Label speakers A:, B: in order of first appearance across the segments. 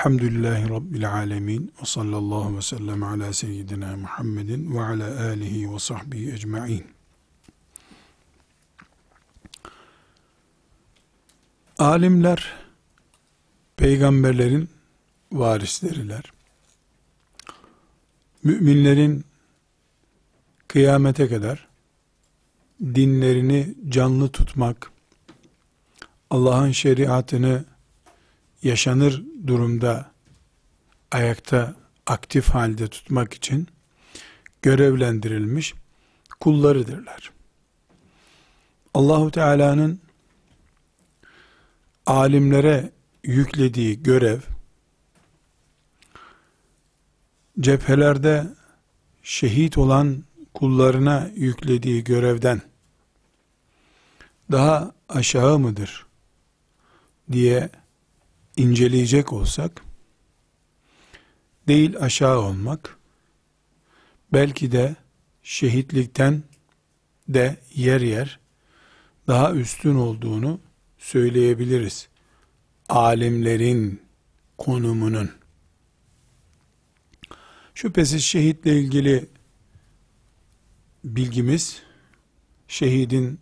A: Elhamdülillahi Rabbil alemin. Ve sallallahu ve sellem ala seyyidina Muhammedin ve ala alihi ve sahbihi ecma'in. Alimler, peygamberlerin varisleriler. Müminlerin kıyamete kadar dinlerini canlı tutmak, Allah'ın şeriatını yaşanır durumda ayakta aktif halde tutmak için görevlendirilmiş kullarıdırlar. Allahu Teala'nın alimlere yüklediği görev cephelerde şehit olan kullarına yüklediği görevden daha aşağı mıdır diye inceleyecek olsak değil aşağı olmak belki de şehitlikten de yer yer daha üstün olduğunu söyleyebiliriz. Alimlerin konumunun. Şüphesiz şehitle ilgili bilgimiz şehidin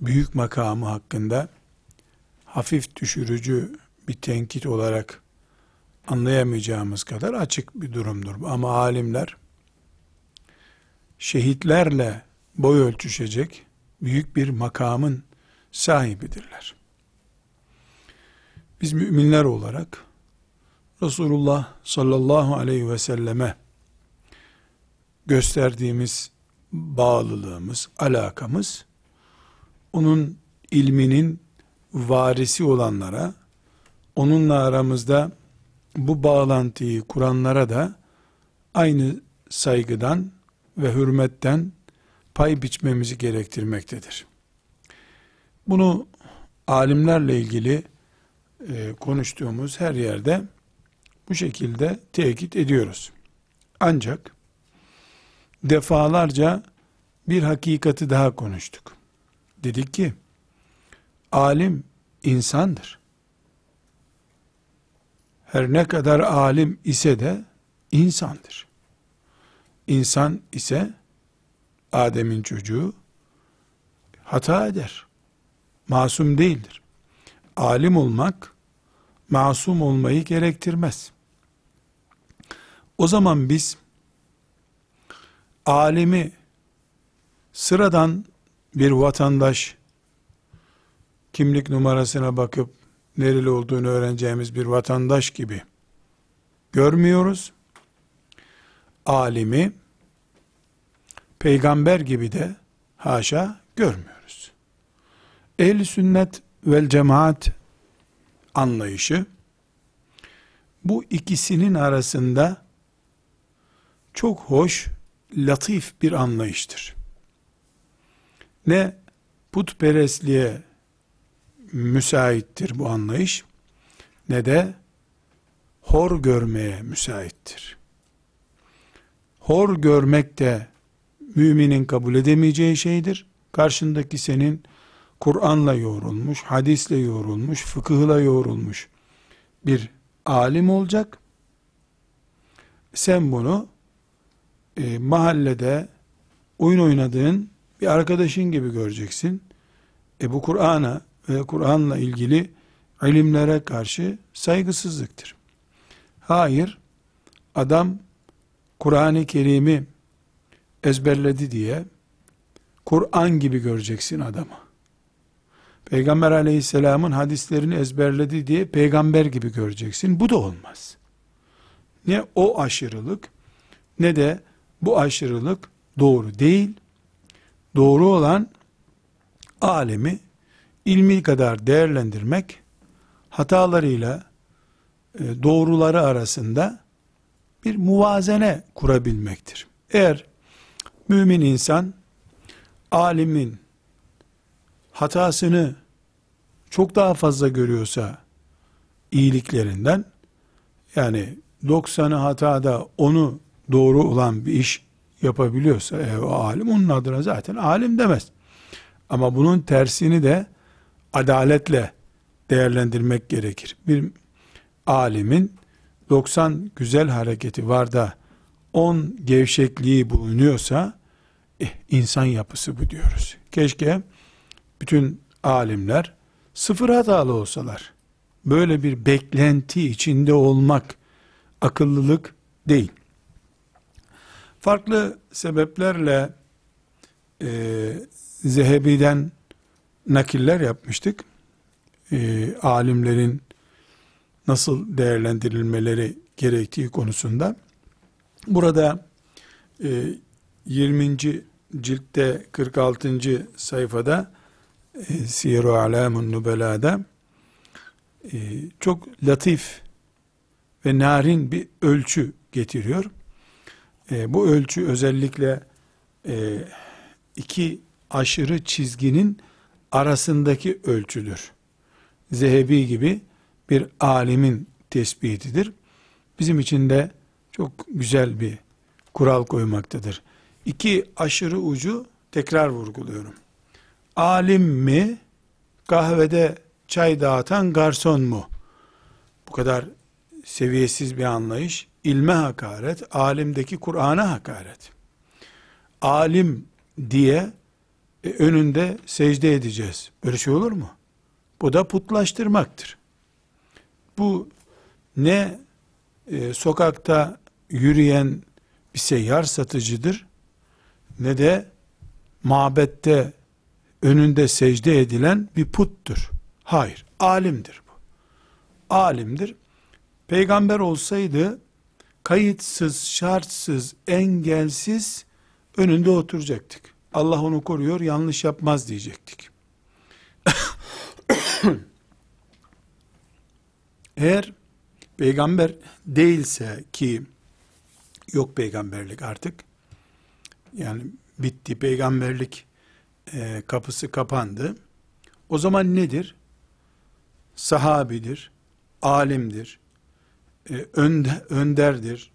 A: büyük makamı hakkında hafif düşürücü bir tenkit olarak anlayamayacağımız kadar açık bir durumdur. Ama alimler şehitlerle boy ölçüşecek büyük bir makamın sahibidirler. Biz müminler olarak Resulullah sallallahu aleyhi ve selleme gösterdiğimiz bağlılığımız, alakamız onun ilminin varisi olanlara, onunla aramızda bu bağlantıyı kuranlara da aynı saygıdan ve hürmetten pay biçmemizi gerektirmektedir. Bunu alimlerle ilgili e, konuştuğumuz her yerde bu şekilde tekit ediyoruz. Ancak defalarca bir hakikati daha konuştuk. Dedik ki alim insandır. Her ne kadar alim ise de insandır. İnsan ise Adem'in çocuğu hata eder. Masum değildir. Alim olmak masum olmayı gerektirmez. O zaman biz alimi sıradan bir vatandaş kimlik numarasına bakıp nereli olduğunu öğreneceğimiz bir vatandaş gibi görmüyoruz. Alimi peygamber gibi de haşa görmüyoruz. Ehli sünnet vel cemaat anlayışı bu ikisinin arasında çok hoş, latif bir anlayıştır. Ne putperestliğe müsaittir bu anlayış ne de hor görmeye müsaittir. Hor görmek de müminin kabul edemeyeceği şeydir. Karşındaki senin Kur'an'la yoğrulmuş, hadisle yoğrulmuş, fıkıhla yoğrulmuş bir alim olacak. Sen bunu e, mahallede oyun oynadığın bir arkadaşın gibi göreceksin. E bu Kur'an'a ve Kur'an'la ilgili ilimlere karşı saygısızlıktır. Hayır, adam Kur'an-ı Kerim'i ezberledi diye Kur'an gibi göreceksin adamı. Peygamber aleyhisselamın hadislerini ezberledi diye peygamber gibi göreceksin. Bu da olmaz. Ne o aşırılık ne de bu aşırılık doğru değil. Doğru olan alemi ilmi kadar değerlendirmek hatalarıyla e, doğruları arasında bir muvazene kurabilmektir. Eğer mümin insan alimin hatasını çok daha fazla görüyorsa iyiliklerinden yani 90'ı hatada onu doğru olan bir iş yapabiliyorsa eğer o alim onun adına zaten alim demez. Ama bunun tersini de adaletle değerlendirmek gerekir. Bir alimin 90 güzel hareketi var da 10 gevşekliği bulunuyorsa eh, insan yapısı bu diyoruz. Keşke bütün alimler sıfır hatalı olsalar. Böyle bir beklenti içinde olmak akıllılık değil. Farklı sebeplerle e, Zehebi'den nakiller yapmıştık. E, alimlerin nasıl değerlendirilmeleri gerektiği konusunda. Burada e, 20. ciltte 46. sayfada e, Siyer-i Alamun Nubela'da e, çok latif ve narin bir ölçü getiriyor. E, bu ölçü özellikle e, iki aşırı çizginin arasındaki ölçüdür. Zehebi gibi bir alimin tespitidir. Bizim için de çok güzel bir kural koymaktadır. İki aşırı ucu tekrar vurguluyorum. Alim mi, kahvede çay dağıtan garson mu? Bu kadar seviyesiz bir anlayış. İlme hakaret, alimdeki Kur'an'a hakaret. Alim diye e, önünde secde edeceğiz. Böyle şey olur mu? Bu da putlaştırmaktır. Bu ne e, sokakta yürüyen bir seyyar satıcıdır ne de mabette önünde secde edilen bir puttur. Hayır, alimdir bu. Alimdir. Peygamber olsaydı kayıtsız, şartsız, engelsiz önünde oturacaktık. Allah onu koruyor, yanlış yapmaz diyecektik. Eğer peygamber değilse ki yok peygamberlik artık yani bitti peygamberlik e, kapısı kapandı. O zaman nedir? Sahabidir, alimdir, e, önde, önderdir,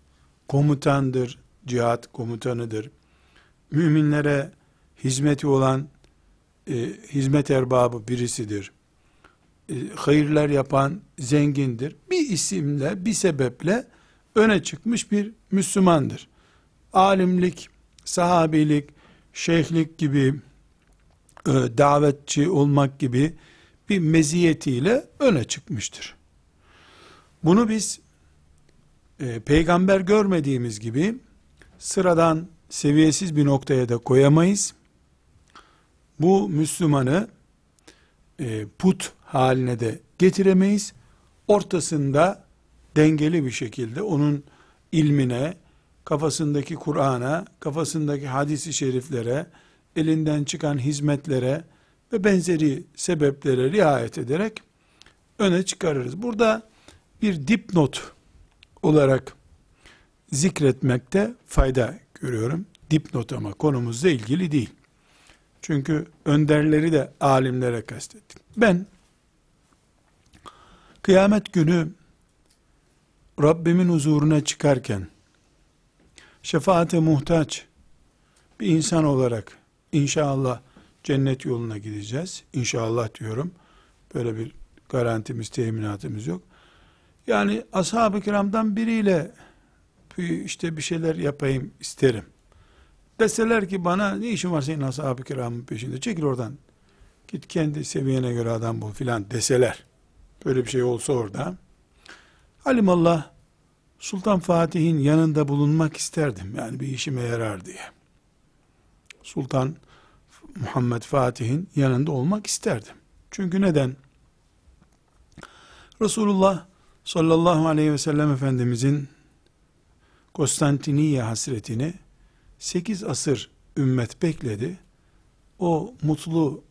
A: komutandır, cihat komutanıdır. Müminlere hizmeti olan e, hizmet erbabı birisidir. E, hayırlar yapan zengindir. Bir isimle, bir sebeple öne çıkmış bir Müslümandır. Alimlik, sahabilik, şeyhlik gibi, e, davetçi olmak gibi bir meziyetiyle öne çıkmıştır. Bunu biz e, peygamber görmediğimiz gibi sıradan seviyesiz bir noktaya da koyamayız. Bu Müslümanı e, put haline de getiremeyiz. Ortasında dengeli bir şekilde onun ilmine, kafasındaki Kur'an'a, kafasındaki hadisi şeriflere, elinden çıkan hizmetlere ve benzeri sebeplere riayet ederek öne çıkarırız. Burada bir dipnot olarak zikretmekte fayda görüyorum. Dipnot ama konumuzla ilgili değil. Çünkü önderleri de alimlere kastettik. Ben kıyamet günü Rabbimin huzuruna çıkarken şefaate muhtaç bir insan olarak inşallah cennet yoluna gideceğiz. İnşallah diyorum. Böyle bir garantimiz, teminatımız yok. Yani ashab-ı kiramdan biriyle işte bir şeyler yapayım isterim. Deseler ki bana ne işin var senin ashab-ı kiramın peşinde çekil oradan. Git kendi seviyene göre adam bul filan deseler. Böyle bir şey olsa orada. Halimallah Sultan Fatih'in yanında bulunmak isterdim. Yani bir işime yarar diye. Sultan Muhammed Fatih'in yanında olmak isterdim. Çünkü neden? Resulullah sallallahu aleyhi ve sellem Efendimizin Konstantiniye hasretini 8 asır ümmet bekledi. O mutlu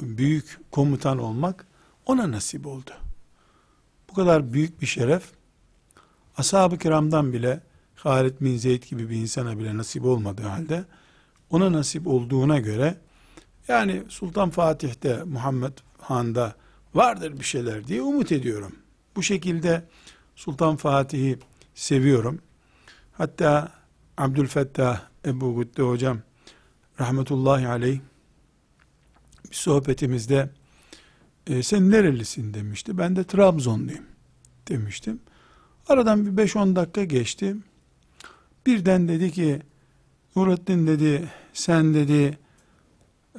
A: büyük komutan olmak ona nasip oldu. Bu kadar büyük bir şeref ashab-ı kiramdan bile Halid bin Zeyd gibi bir insana bile nasip olmadığı halde ona nasip olduğuna göre yani Sultan Fatih'te Muhammed Han'da vardır bir şeyler diye umut ediyorum. Bu şekilde Sultan Fatih'i seviyorum. Hatta Abdülfettah Ebu Gütte hocam rahmetullahi aleyh bir sohbetimizde E, sen nerelisin demişti. Ben de Trabzonluyum demiştim. Aradan bir 5-10 dakika geçti. Birden dedi ki Nurattin dedi sen dedi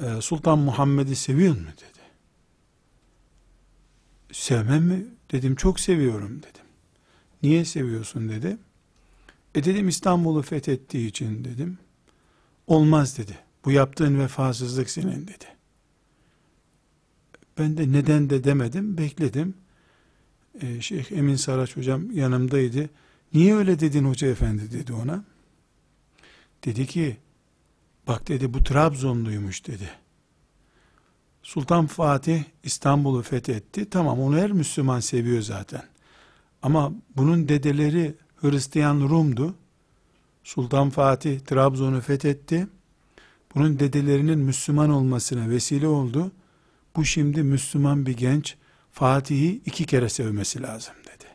A: e, Sultan Muhammed'i seviyor mu dedi. Sevmem mi? Dedim çok seviyorum dedim. Niye seviyorsun dedi. E dedim İstanbul'u fethettiği için dedim. Olmaz dedi. Bu yaptığın vefasızlık senin dedi. Ben de neden de demedim, bekledim. Ee, Şeyh Emin Saraç hocam yanımdaydı. Niye öyle dedin hoca efendi dedi ona. Dedi ki, bak dedi bu Trabzonluymuş dedi. Sultan Fatih İstanbul'u fethetti. Tamam onu her Müslüman seviyor zaten. Ama bunun dedeleri Hristiyan Rum'du. Sultan Fatih Trabzon'u fethetti. Bunun dedelerinin Müslüman olmasına vesile oldu. Bu şimdi Müslüman bir genç Fatih'i iki kere sevmesi lazım dedi.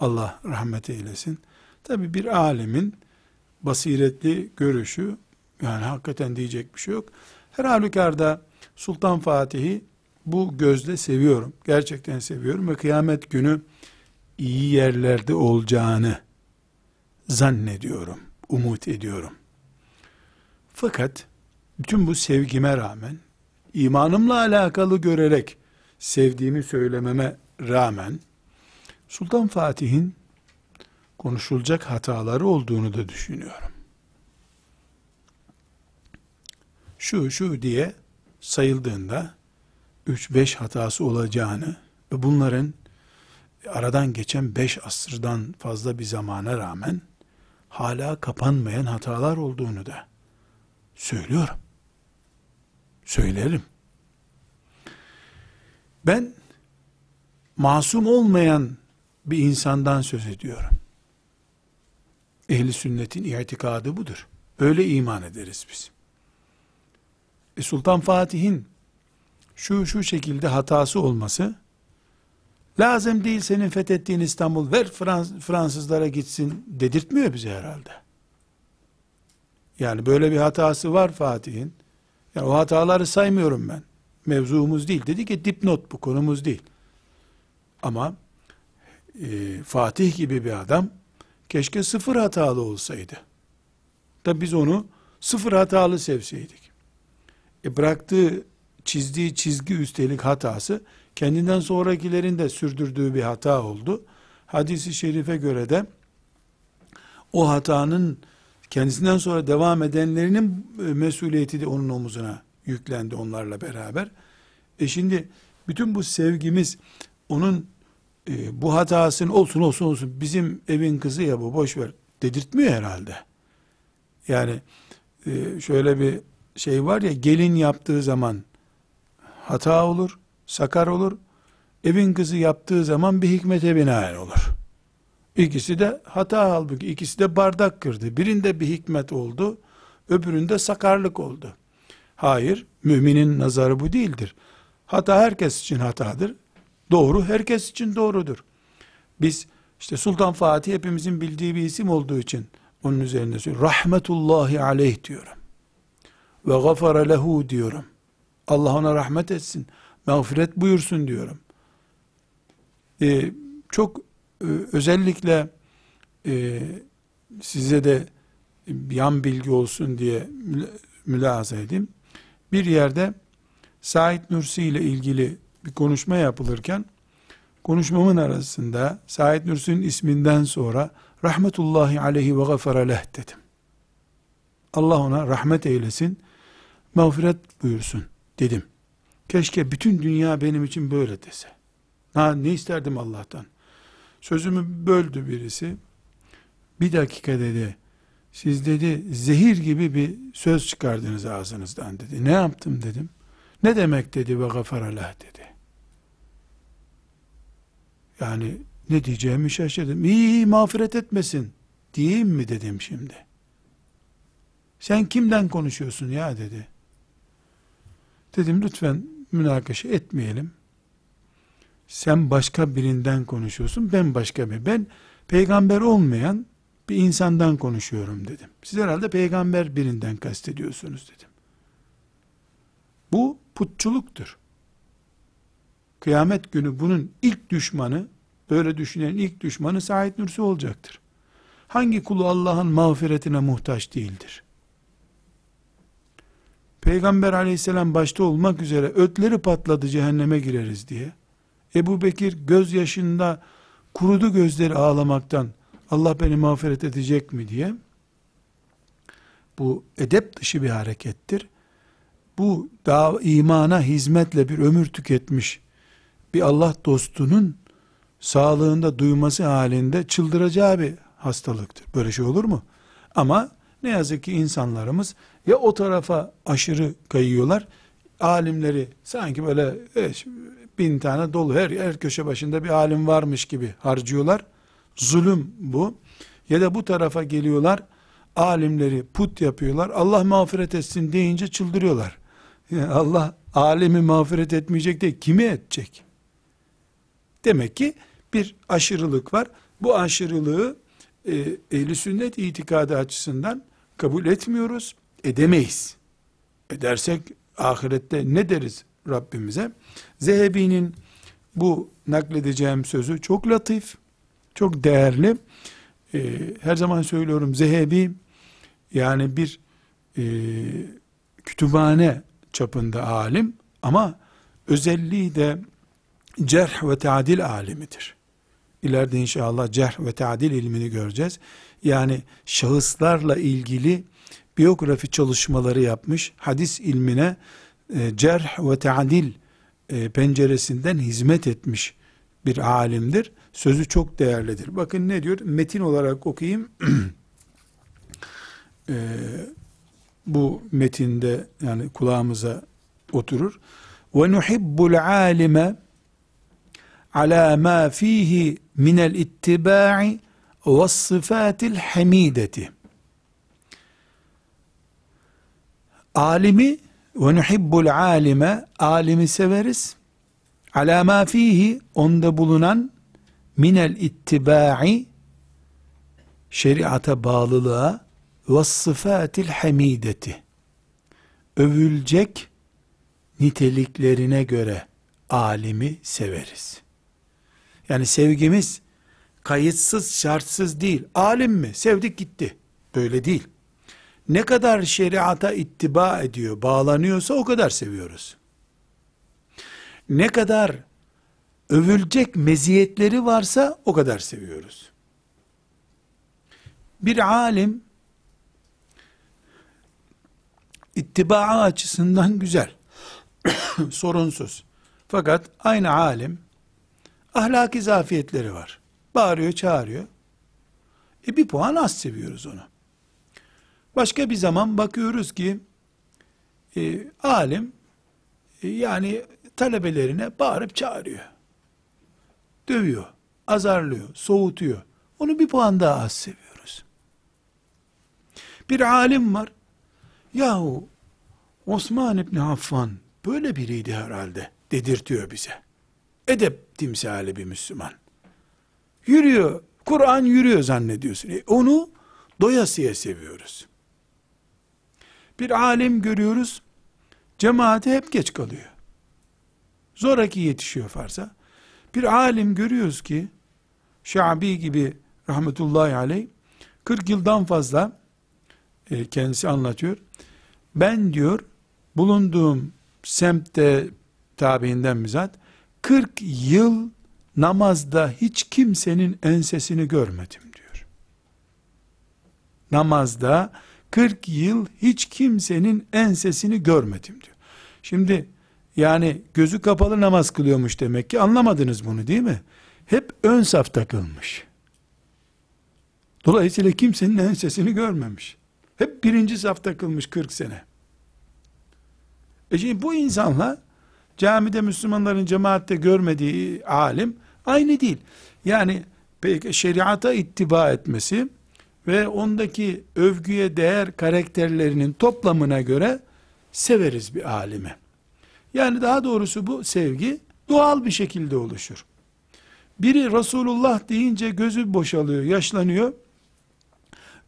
A: Allah rahmet eylesin. Tabi bir alemin basiretli görüşü yani hakikaten diyecek bir şey yok. Her halükarda Sultan Fatih'i bu gözle seviyorum. Gerçekten seviyorum ve kıyamet günü iyi yerlerde olacağını zannediyorum, umut ediyorum. Fakat bütün bu sevgime rağmen, imanımla alakalı görerek sevdiğimi söylememe rağmen, Sultan Fatih'in konuşulacak hataları olduğunu da düşünüyorum. Şu şu diye sayıldığında 3-5 hatası olacağını ve bunların aradan geçen 5 asırdan fazla bir zamana rağmen hala kapanmayan hatalar olduğunu da söylüyorum. Söylerim. Ben masum olmayan bir insandan söz ediyorum. Ehli sünnetin itikadı budur. Böyle iman ederiz biz. E Sultan Fatih'in şu şu şekilde hatası olması lazım değil senin fethettiğin İstanbul ver Frans Fransızlara gitsin dedirtmiyor bize herhalde. Yani böyle bir hatası var Fatih'in. Yani o hataları saymıyorum ben. Mevzumuz değil. Dedi ki dipnot bu konumuz değil. Ama e, Fatih gibi bir adam keşke sıfır hatalı olsaydı. Da biz onu sıfır hatalı sevseydik. E bıraktığı, çizdiği çizgi üstelik hatası kendinden sonrakilerin de sürdürdüğü bir hata oldu. Hadisi şerife göre de o hatanın kendisinden sonra devam edenlerinin e, mesuliyeti de onun omuzuna yüklendi onlarla beraber. E şimdi bütün bu sevgimiz onun e, bu hatasının olsun olsun olsun bizim evin kızı ya bu boş ver dedirtmiyor herhalde. Yani e, şöyle bir şey var ya gelin yaptığı zaman hata olur, sakar olur. Evin kızı yaptığı zaman bir hikmete binaen olur. İkisi de hata halbuki ikisi de bardak kırdı. Birinde bir hikmet oldu, öbüründe sakarlık oldu. Hayır, müminin nazarı bu değildir. Hata herkes için hatadır. Doğru herkes için doğrudur. Biz işte Sultan Fatih hepimizin bildiği bir isim olduğu için onun üzerinde söylüyorum. Rahmetullahi aleyh diyorum. Ve gafara lehu diyorum. Allah ona rahmet etsin. Mağfiret buyursun diyorum. Ee, çok e, özellikle e, size de yan bilgi olsun diye mülahaza edeyim. Bir yerde Said Nursi ile ilgili bir konuşma yapılırken konuşmamın arasında Said Nursi'nin isminden sonra rahmetullahi aleyhi ve gafara leh dedim. Allah ona rahmet eylesin, mağfiret buyursun dedim. Keşke bütün dünya benim için böyle dese. Ha, ne isterdim Allah'tan? Sözümü böldü birisi. Bir dakika dedi. Siz dedi zehir gibi bir söz çıkardınız ağzınızdan dedi. Ne yaptım dedim. Ne demek dedi ve gafarallah dedi. Yani ne diyeceğimi şaşırdım. İyi, iyi mağfiret etmesin diyeyim mi dedim şimdi. Sen kimden konuşuyorsun ya dedi. Dedim lütfen münakaşa etmeyelim. Sen başka birinden konuşuyorsun, ben başka bir. Ben peygamber olmayan bir insandan konuşuyorum dedim. Siz herhalde peygamber birinden kastediyorsunuz dedim. Bu putçuluktur. kıyamet günü bunun ilk düşmanı, böyle düşünen ilk düşmanı Said Nursi olacaktır. Hangi kulu Allah'ın mağfiretine muhtaç değildir? Peygamber aleyhisselam başta olmak üzere ötleri patladı cehenneme gireriz diye. Ebu Bekir gözyaşında kurudu gözleri ağlamaktan Allah beni mağfiret edecek mi diye. Bu edep dışı bir harekettir. Bu daha imana hizmetle bir ömür tüketmiş bir Allah dostunun sağlığında duyması halinde çıldıracağı bir hastalıktır. Böyle şey olur mu? Ama ne yazık ki insanlarımız ya o tarafa aşırı kayıyorlar, alimleri sanki böyle evet, bin tane dolu her, her köşe başında bir alim varmış gibi harcıyorlar. Zulüm bu. Ya da bu tarafa geliyorlar, alimleri put yapıyorlar. Allah mağfiret etsin deyince çıldırıyorlar. Yani Allah alemi mağfiret etmeyecek de kimi edecek? Demek ki bir aşırılık var. Bu aşırılığı e, ehli sünnet itikadı açısından kabul etmiyoruz, edemeyiz. Edersek ahirette ne deriz Rabbimize? Zehebi'nin bu nakledeceğim sözü çok latif, çok değerli. Ee, her zaman söylüyorum Zehebi yani bir e, kütüphane çapında alim ama özelliği de cerh ve tadil alimidir. İleride inşallah cerh ve tadil ilmini göreceğiz. Yani şahıslarla ilgili biyografi çalışmaları yapmış, hadis ilmine e, cerh ve tadil e, penceresinden hizmet etmiş bir alimdir. Sözü çok değerlidir. Bakın ne diyor? Metin olarak okuyayım. e, bu metinde yani kulağımıza oturur. Ve nuhibbul alime ala ma fihi minel ittiba'i ve sıfatil hamideti. Alimi ve nuhibbul alime alimi severiz. Ala fihi onda bulunan minel ittiba'i şeriata bağlılığa ve sıfatil hamideti övülecek niteliklerine göre alimi severiz. Yani sevgimiz kayıtsız şartsız değil. Alim mi? Sevdik gitti. Böyle değil. Ne kadar şeriata ittiba ediyor, bağlanıyorsa o kadar seviyoruz. Ne kadar övülecek meziyetleri varsa o kadar seviyoruz. Bir alim ittiba açısından güzel. Sorunsuz. Fakat aynı alim ahlaki zafiyetleri var. Bağırıyor, çağırıyor. E bir puan az seviyoruz onu. Başka bir zaman bakıyoruz ki e, alim e, yani talebelerine bağırıp çağırıyor. Dövüyor, azarlıyor, soğutuyor. Onu bir puan daha az seviyoruz. Bir alim var. Yahu Osman İbni Affan böyle biriydi herhalde dedirtiyor bize. Edep timsali bir Müslüman. Yürüyor, Kur'an yürüyor zannediyorsun. E onu doyasıya seviyoruz. Bir alim görüyoruz, cemaate hep geç kalıyor. Zoraki yetişiyor farza. Bir alim görüyoruz ki, Şabi gibi rahmetullahi aleyh, 40 yıldan fazla e, kendisi anlatıyor. Ben diyor, bulunduğum semtte tabiinden bizzat, 40 yıl namazda hiç kimsenin ensesini görmedim diyor. Namazda 40 yıl hiç kimsenin ensesini görmedim diyor. Şimdi yani gözü kapalı namaz kılıyormuş demek ki anlamadınız bunu değil mi? Hep ön saf takılmış. Dolayısıyla kimsenin ensesini görmemiş. Hep birinci saf takılmış 40 sene. E şimdi bu insanla camide Müslümanların cemaatte görmediği alim aynı değil. Yani şeriata ittiba etmesi ve ondaki övgüye değer karakterlerinin toplamına göre severiz bir alime. Yani daha doğrusu bu sevgi doğal bir şekilde oluşur. Biri Resulullah deyince gözü boşalıyor, yaşlanıyor.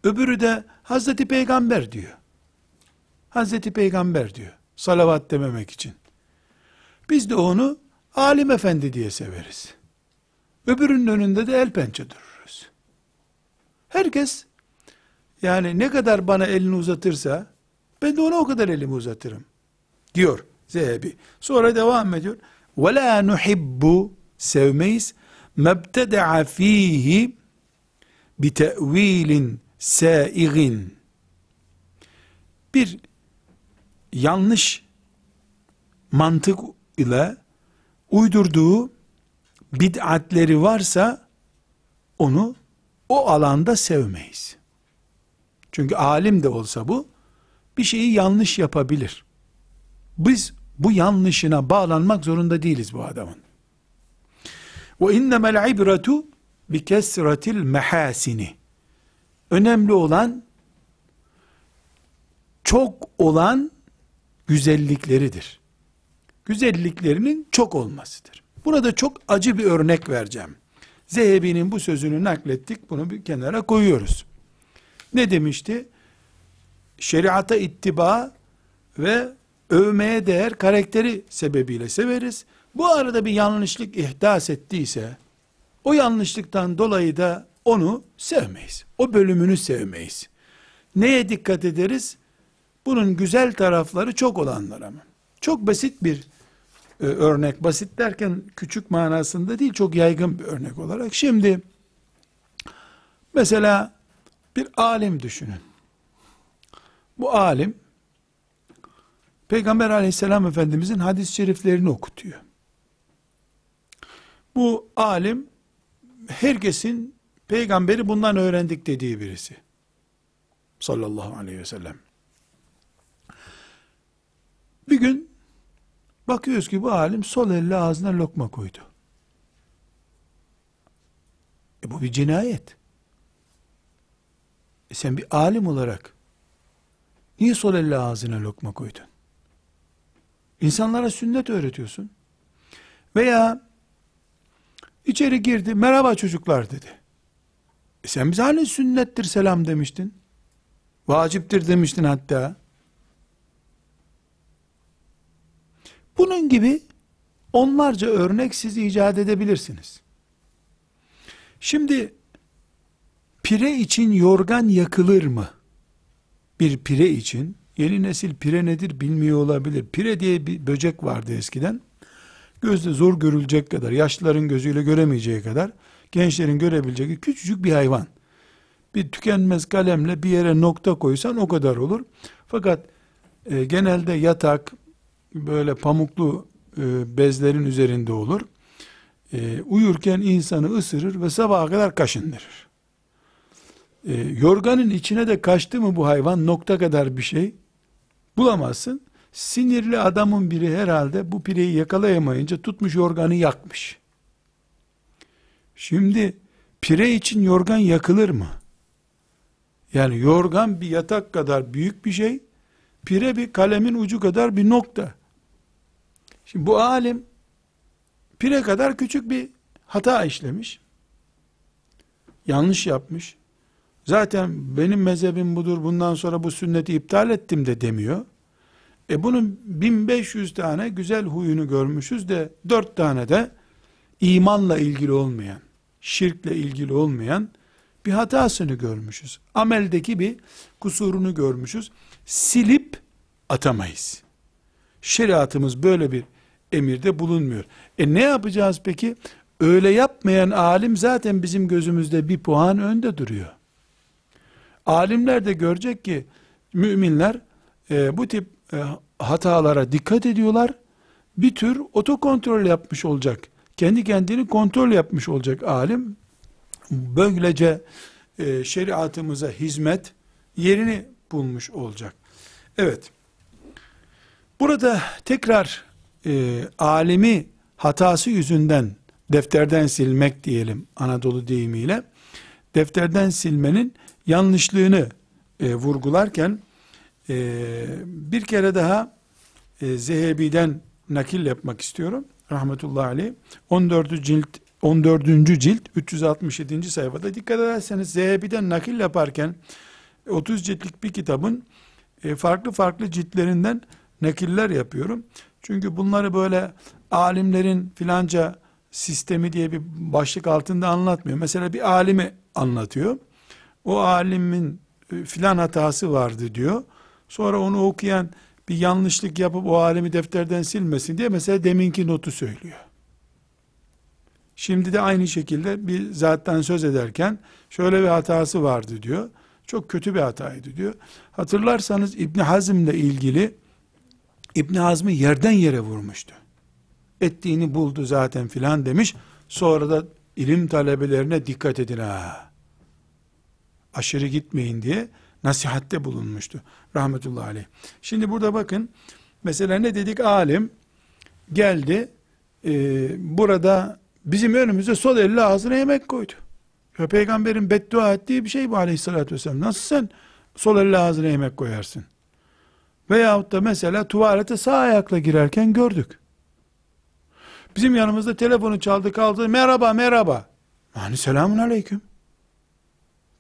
A: Öbürü de Hazreti Peygamber diyor. Hazreti Peygamber diyor. Salavat dememek için. Biz de onu alim efendi diye severiz. Öbürünün önünde de el pençe dururuz. Herkes yani ne kadar bana elini uzatırsa ben de ona o kadar elimi uzatırım diyor Zehebi. Sonra devam ediyor. Ve la nuhibbu sevmeyiz mebteda'a fihi bi te'vilin saigin bir yanlış mantık ile uydurduğu bid'atleri varsa onu o alanda sevmeyiz. Çünkü alim de olsa bu bir şeyi yanlış yapabilir. Biz bu yanlışına bağlanmak zorunda değiliz bu adamın. Ve innemel ibretu bi kesretil mehasini. Önemli olan çok olan güzellikleridir. Güzelliklerinin çok olmasıdır. Burada çok acı bir örnek vereceğim. Zehebi'nin bu sözünü naklettik. Bunu bir kenara koyuyoruz. Ne demişti? Şeriata ittiba ve övmeye değer karakteri sebebiyle severiz. Bu arada bir yanlışlık ihdas ettiyse o yanlışlıktan dolayı da onu sevmeyiz. O bölümünü sevmeyiz. Neye dikkat ederiz? Bunun güzel tarafları çok olanlara mı? Çok basit bir e, örnek. Basit derken küçük manasında değil, çok yaygın bir örnek olarak. Şimdi mesela bir alim düşünün. Bu alim Peygamber aleyhisselam efendimizin hadis-i şeriflerini okutuyor. Bu alim herkesin peygamberi bundan öğrendik dediği birisi. Sallallahu aleyhi ve sellem. Bir gün bakıyoruz ki bu alim sol elle ağzına lokma koydu. E bu bir cinayet. E sen bir alim olarak niye sol elle ağzına lokma koydun? İnsanlara sünnet öğretiyorsun. Veya içeri girdi, merhaba çocuklar dedi. E sen bize hani sünnettir selam demiştin. Vaciptir demiştin hatta. Bunun gibi onlarca örnek siz icat edebilirsiniz. Şimdi pire için yorgan yakılır mı? Bir pire için yeni nesil pire nedir bilmiyor olabilir. Pire diye bir böcek vardı eskiden. Gözde zor görülecek kadar, yaşlıların gözüyle göremeyeceği kadar, gençlerin görebileceği küçücük bir hayvan. Bir tükenmez kalemle bir yere nokta koysan o kadar olur. Fakat e, genelde yatak, böyle pamuklu e, bezlerin üzerinde olur. E, uyurken insanı ısırır ve sabaha kadar kaşındırır. E, yorganın içine de kaçtı mı bu hayvan nokta kadar bir şey bulamazsın. Sinirli adamın biri herhalde bu pireyi yakalayamayınca tutmuş yorganı yakmış. Şimdi pire için yorgan yakılır mı? Yani yorgan bir yatak kadar büyük bir şey, pire bir kalemin ucu kadar bir nokta. Şimdi bu alim pire kadar küçük bir hata işlemiş. Yanlış yapmış. Zaten benim mezhebim budur, bundan sonra bu sünneti iptal ettim de demiyor. E bunun 1500 tane güzel huyunu görmüşüz de 4 tane de imanla ilgili olmayan, şirkle ilgili olmayan bir hatasını görmüşüz. Ameldeki bir kusurunu görmüşüz. Silip atamayız. Şeriatımız böyle bir emirde bulunmuyor. E ne yapacağız peki? Öyle yapmayan alim zaten bizim gözümüzde bir puan önde duruyor. Alimler de görecek ki müminler e, bu tip e, hatalara dikkat ediyorlar. Bir tür otokontrol yapmış olacak. Kendi kendini kontrol yapmış olacak alim. Böylece e, şeriatımıza hizmet yerini bulmuş olacak. Evet. Burada tekrar e, alemi hatası yüzünden defterden silmek diyelim Anadolu deyimiyle defterden silmenin yanlışlığını e, vurgularken e, bir kere daha e, Zehebi'den nakil yapmak istiyorum. Rahmetullahi aleyh. 14. cilt 14. cilt 367. sayfada dikkat ederseniz Zehebi'den nakil yaparken 30 ciltlik bir kitabın e, farklı farklı ciltlerinden nakiller yapıyorum. Çünkü bunları böyle alimlerin filanca sistemi diye bir başlık altında anlatmıyor. Mesela bir alimi anlatıyor. O alimin e, filan hatası vardı diyor. Sonra onu okuyan bir yanlışlık yapıp o alimi defterden silmesin diye mesela deminki notu söylüyor. Şimdi de aynı şekilde bir zattan söz ederken şöyle bir hatası vardı diyor. Çok kötü bir hataydı diyor. Hatırlarsanız İbni Hazm'le ilgili İbni Hazm'ı yerden yere vurmuştu. Ettiğini buldu zaten filan demiş. Sonra da ilim talebelerine dikkat edin ha. Aşırı gitmeyin diye nasihatte bulunmuştu. Rahmetullahi aleyh. Şimdi burada bakın. Mesela ne dedik? Alim geldi. E, burada bizim önümüze sol elle ağzına yemek koydu. Ya peygamberin beddua ettiği bir şey bu aleyhissalatü vesselam. Nasıl sen sol elle ağzına yemek koyarsın? Veyahut da mesela tuvalete sağ ayakla girerken gördük. Bizim yanımızda telefonu çaldı kaldı. Merhaba merhaba. Yani selamun aleyküm.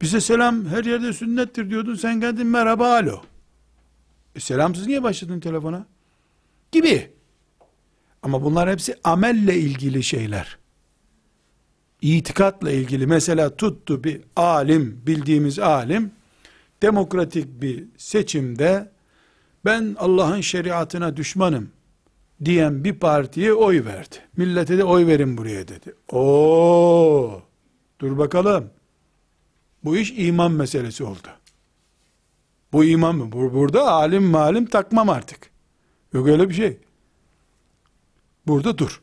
A: Bize selam her yerde sünnettir diyordun. Sen geldin merhaba alo. E selamsız niye başladın telefona? Gibi. Ama bunlar hepsi amelle ilgili şeyler. İtikatla ilgili mesela tuttu bir alim, bildiğimiz alim, demokratik bir seçimde ben Allah'ın şeriatına düşmanım diyen bir partiye oy verdi. Millete de oy verin buraya dedi. Oo, dur bakalım. Bu iş iman meselesi oldu. Bu iman mı? Burada alim malim takmam artık. Yok öyle bir şey. Burada dur.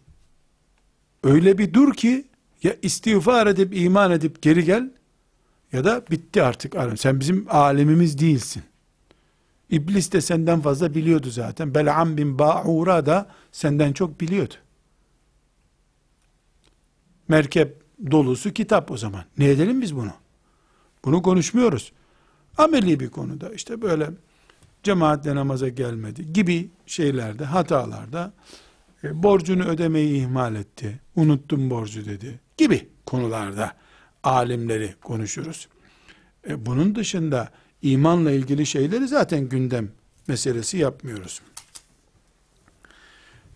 A: Öyle bir dur ki ya istiğfar edip iman edip geri gel ya da bitti artık alim. Sen bizim alimimiz değilsin. İblis de senden fazla biliyordu zaten. Bel'am bin Ba'ura da senden çok biliyordu. Merkep dolusu kitap o zaman. Ne edelim biz bunu? Bunu konuşmuyoruz. Ameli bir konuda işte böyle cemaatle namaza gelmedi gibi şeylerde, hatalarda e, borcunu ödemeyi ihmal etti. Unuttum borcu dedi gibi konularda alimleri konuşuruz. E, bunun dışında imanla ilgili şeyleri zaten gündem meselesi yapmıyoruz.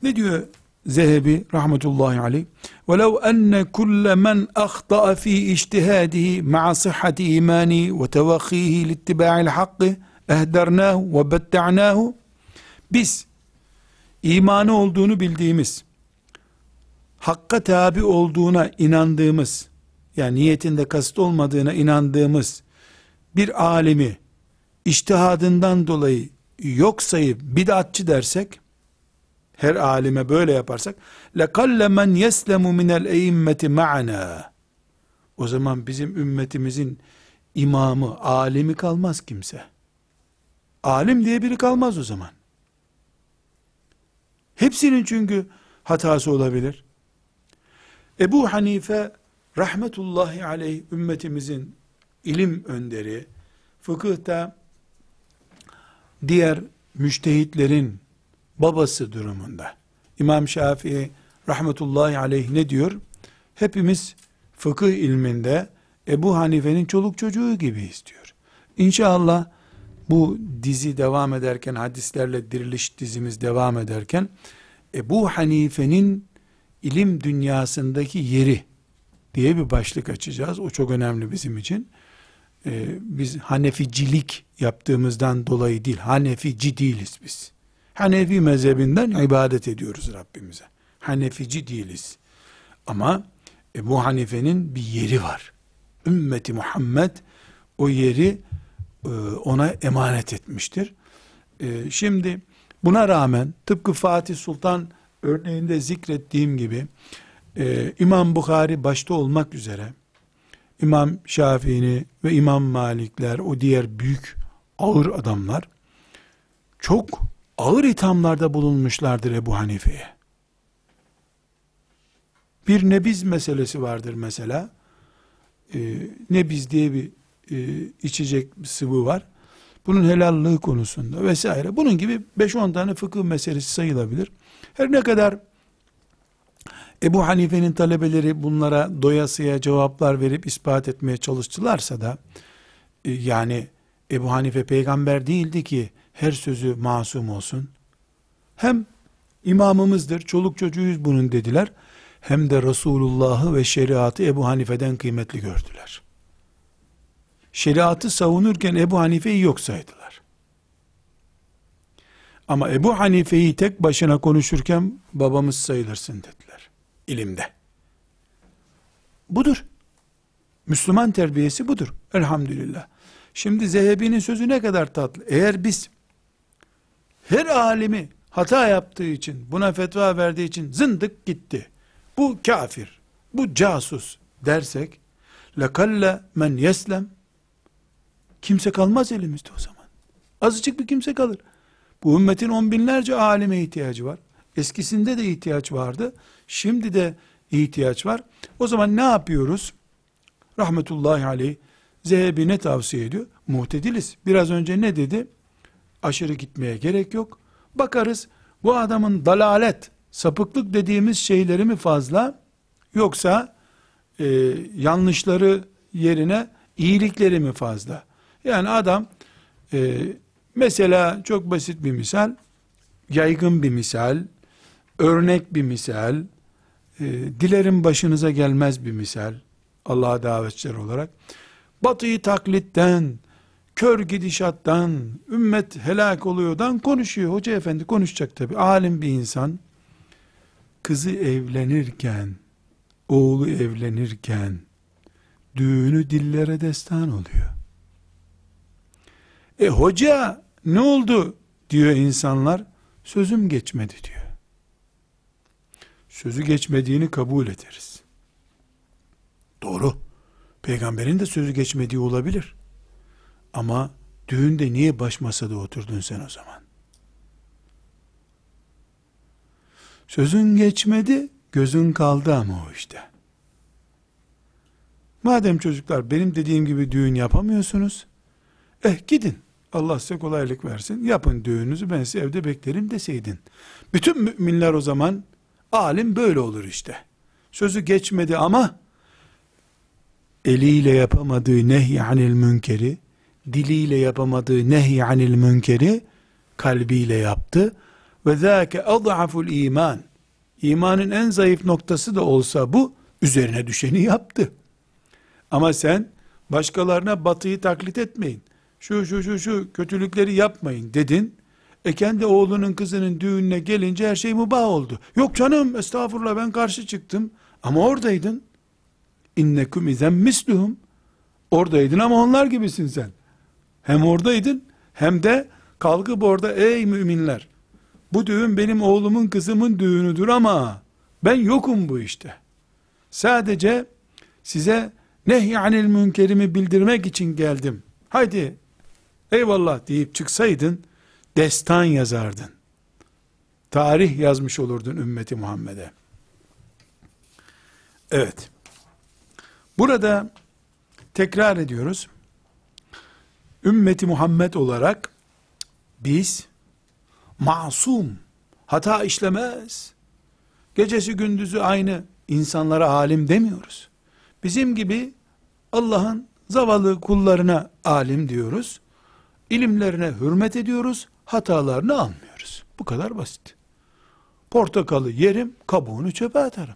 A: Ne diyor Zehebi rahmetullahi aleyh? وَلَوْ أَنَّ كُلَّ مَنْ أَخْطَأَ ف۪ي اِجْتِهَادِهِ مَعَ صِحَّةِ اِيمَانِهِ وَتَوَخِيهِ لِاتِّبَاعِ الْحَقِّ اَهْدَرْنَاهُ وَبَتَّعْنَاهُ Biz imanı olduğunu bildiğimiz, hakka tabi olduğuna inandığımız, yani niyetinde kasıt olmadığına inandığımız bir alimi iştihadından dolayı yok sayıp bid'atçı dersek, her alime böyle yaparsak, لَقَلَّ مَنْ يَسْلَمُ مِنَ الْاَيِمَّةِ مَعَنَا O zaman bizim ümmetimizin imamı, alimi kalmaz kimse. Alim diye biri kalmaz o zaman. Hepsinin çünkü hatası olabilir. Ebu Hanife rahmetullahi aleyh ümmetimizin ilim önderi, fıkıhta diğer müştehitlerin babası durumunda. İmam Şafii rahmetullahi aleyh ne diyor? Hepimiz fıkıh ilminde Ebu Hanife'nin çoluk çocuğu gibiyiz diyor. İnşallah bu dizi devam ederken, hadislerle diriliş dizimiz devam ederken, Ebu Hanife'nin ilim dünyasındaki yeri diye bir başlık açacağız. O çok önemli bizim için. Ee, biz Haneficilik yaptığımızdan dolayı değil, Hanefici değiliz biz. Hanefi mezhebinden ibadet ediyoruz Rabbimize. Hanefici değiliz. Ama Ebu Hanife'nin bir yeri var. Ümmeti Muhammed o yeri e, ona emanet etmiştir. E, şimdi buna rağmen tıpkı Fatih Sultan örneğinde zikrettiğim gibi e, İmam Bukhari başta olmak üzere İmam Şafii'ni ve İmam Malikler o diğer büyük ağır adamlar çok ağır ithamlarda bulunmuşlardır Ebu Hanife'ye. Bir nebiz meselesi vardır mesela. Ee, nebiz diye bir e, içecek sıvı var. Bunun helallığı konusunda vesaire. Bunun gibi 5-10 tane fıkıh meselesi sayılabilir. Her ne kadar Ebu Hanife'nin talebeleri bunlara doyasıya cevaplar verip ispat etmeye çalıştılarsa da e, yani Ebu Hanife peygamber değildi ki her sözü masum olsun. Hem İmamımızdır, çoluk çocuğuyuz bunun dediler. Hem de Resulullah'ı ve şeriatı Ebu Hanife'den kıymetli gördüler. Şeriatı savunurken Ebu Hanife'yi yok saydılar. Ama Ebu Hanife'yi tek başına konuşurken babamız sayılırsın dediler. İlimde. Budur. Müslüman terbiyesi budur. Elhamdülillah. Şimdi Zehebi'nin sözü ne kadar tatlı. Eğer biz her alimi hata yaptığı için, buna fetva verdiği için zındık gitti. Bu kafir, bu casus dersek, lekalla men yeslem, kimse kalmaz elimizde o zaman. Azıcık bir kimse kalır. Bu ümmetin on binlerce alime ihtiyacı var. Eskisinde de ihtiyaç vardı. Şimdi de ihtiyaç var. O zaman ne yapıyoruz? Rahmetullahi aleyh Zehebi ne tavsiye ediyor? Muhtediliz. Biraz önce ne dedi? Aşırı gitmeye gerek yok. Bakarız bu adamın dalalet, sapıklık dediğimiz şeyleri mi fazla yoksa e, yanlışları yerine iyilikleri mi fazla? Yani adam e, mesela çok basit bir misal, yaygın bir misal, örnek bir misal, e, dilerim başınıza gelmez bir misal, Allah'a davetçiler olarak, batıyı taklitten, kör gidişattan, ümmet helak oluyordan konuşuyor. Hoca efendi konuşacak tabi. Alim bir insan, kızı evlenirken, oğlu evlenirken, düğünü dillere destan oluyor. E hoca ne oldu diyor insanlar, sözüm geçmedi diyor. Sözü geçmediğini kabul ederiz. Doğru. Peygamberin de sözü geçmediği olabilir. Ama düğünde niye baş masada oturdun sen o zaman? Sözün geçmedi, gözün kaldı ama o işte. Madem çocuklar benim dediğim gibi düğün yapamıyorsunuz, eh gidin. Allah size kolaylık versin. Yapın düğününüzü ben sizi evde beklerim deseydin. Bütün müminler o zaman alim böyle olur işte. Sözü geçmedi ama eliyle yapamadığı nehyanil münkeri, diliyle yapamadığı nehyanil münkeri kalbiyle yaptı. Ve zâke ad'aful iman. İmanın en zayıf noktası da olsa bu, üzerine düşeni yaptı. Ama sen başkalarına batıyı taklit etmeyin. Şu şu şu şu kötülükleri yapmayın dedin. E kendi oğlunun kızının düğününe gelince her şey mübah oldu. Yok canım estağfurullah ben karşı çıktım. Ama oradaydın. İnnekum izen misluhum. Oradaydın ama onlar gibisin sen. Hem oradaydın hem de kalkıp orada ey müminler bu düğün benim oğlumun kızımın düğünüdür ama ben yokum bu işte. Sadece size nehyanil münkerimi bildirmek için geldim. Haydi eyvallah deyip çıksaydın destan yazardın. Tarih yazmış olurdun ümmeti Muhammed'e. Evet. Burada tekrar ediyoruz. Ümmeti Muhammed olarak biz masum, hata işlemez, gecesi gündüzü aynı insanlara alim demiyoruz. Bizim gibi Allah'ın zavallı kullarına alim diyoruz. İlimlerine hürmet ediyoruz, hatalarını almıyoruz. Bu kadar basit. Portakalı yerim, kabuğunu çöpe atarım.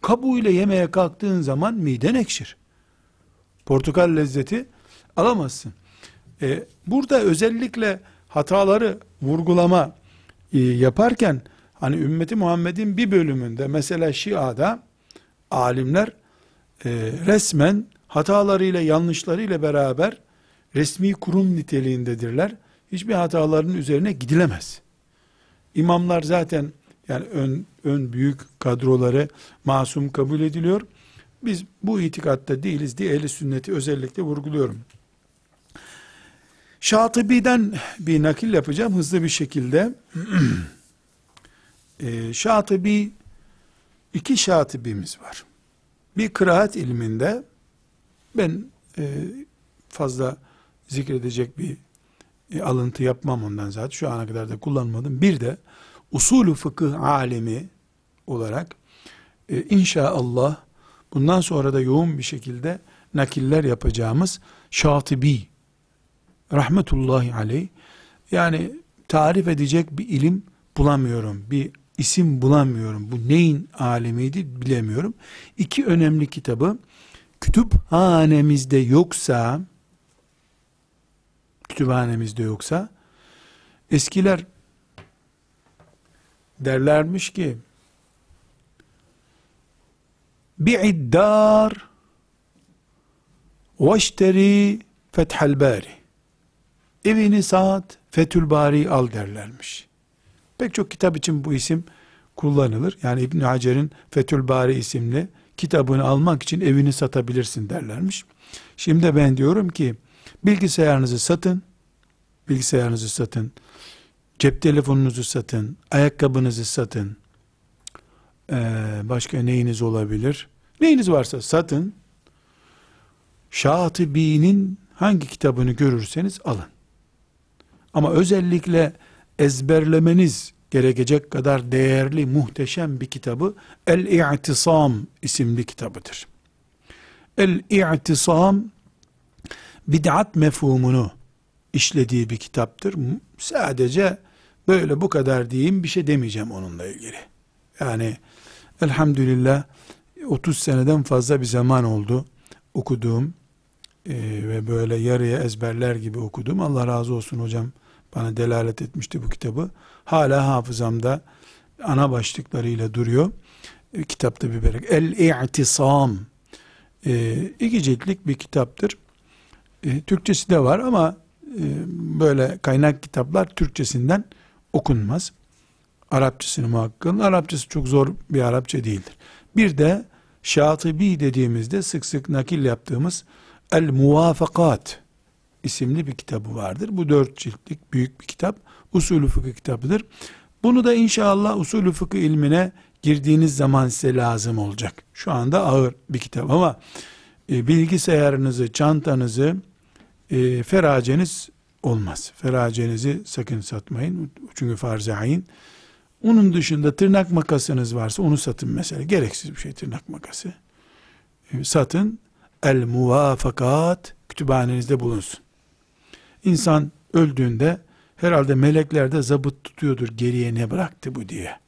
A: Kabuğuyla yemeye kalktığın zaman miden ekşir. Portakal lezzeti alamazsın. Ee, burada özellikle hataları vurgulama e, yaparken hani ümmeti Muhammed'in bir bölümünde mesela Şia'da alimler e, resmen hatalarıyla yanlışlarıyla beraber resmi kurum niteliğindedirler. Hiçbir hataların üzerine gidilemez. İmamlar zaten yani ön, ön büyük kadroları masum kabul ediliyor. Biz bu itikatta değiliz diye ehli sünneti özellikle vurguluyorum. Şatıbi'den bir nakil yapacağım hızlı bir şekilde. e, Şatıbi, iki Şatibimiz var. Bir kıraat ilminde, ben e, fazla zikredecek bir e, alıntı yapmam ondan zaten. Şu ana kadar da kullanmadım. Bir de usulü fıkıh alemi olarak e, inşallah bundan sonra da yoğun bir şekilde nakiller yapacağımız Şatibi rahmetullahi aleyh yani tarif edecek bir ilim bulamıyorum. Bir isim bulamıyorum. Bu neyin alemiydi bilemiyorum. İki önemli kitabı kütüphanemizde yoksa kütüphanemizde yoksa eskiler derlermiş ki bi'iddar veşteri fethel bari evini saat Fethül Bari al derlermiş. Pek çok kitap için bu isim kullanılır. Yani İbn Hacer'in Fethül Bari isimli kitabını almak için evini satabilirsin derlermiş. Şimdi ben diyorum ki bilgisayarınızı satın, bilgisayarınızı satın, cep telefonunuzu satın, ayakkabınızı satın, ee, başka neyiniz olabilir? Neyiniz varsa satın, Şatibi'nin hangi kitabını görürseniz alın. Ama özellikle ezberlemeniz gerekecek kadar değerli, muhteşem bir kitabı El-İ'tisam isimli kitabıdır. El-İ'tisam bid'at mefhumunu işlediği bir kitaptır. Sadece böyle bu kadar diyeyim bir şey demeyeceğim onunla ilgili. Yani elhamdülillah 30 seneden fazla bir zaman oldu okuduğum e, ve böyle yarıya ezberler gibi okudum. Allah razı olsun hocam bana delalet etmişti bu kitabı. Hala hafızamda ana başlıklarıyla duruyor. E, kitapta bir berek. El-İ'tisam e, iki ciltlik bir kitaptır. E, Türkçesi de var ama e, böyle kaynak kitaplar Türkçesinden okunmaz. Arapçasını muhakkak. Arapçası çok zor bir Arapça değildir. Bir de Şatibi dediğimizde sık sık nakil yaptığımız El Muvafakat isimli bir kitabı vardır. Bu dört ciltlik büyük bir kitap. Usulü fıkıh kitabıdır. Bunu da inşallah usulü fıkıh ilmine girdiğiniz zaman size lazım olacak. Şu anda ağır bir kitap ama e, bilgisayarınızı, çantanızı e, feraceniz olmaz. Feracenizi sakın satmayın. Çünkü farz-ı ayin. Onun dışında tırnak makasınız varsa onu satın mesela. Gereksiz bir şey tırnak makası. E, satın. El muvafakat kütüphanenizde bulunsun. İnsan öldüğünde herhalde melekler de zabıt tutuyordur geriye ne bıraktı bu diye.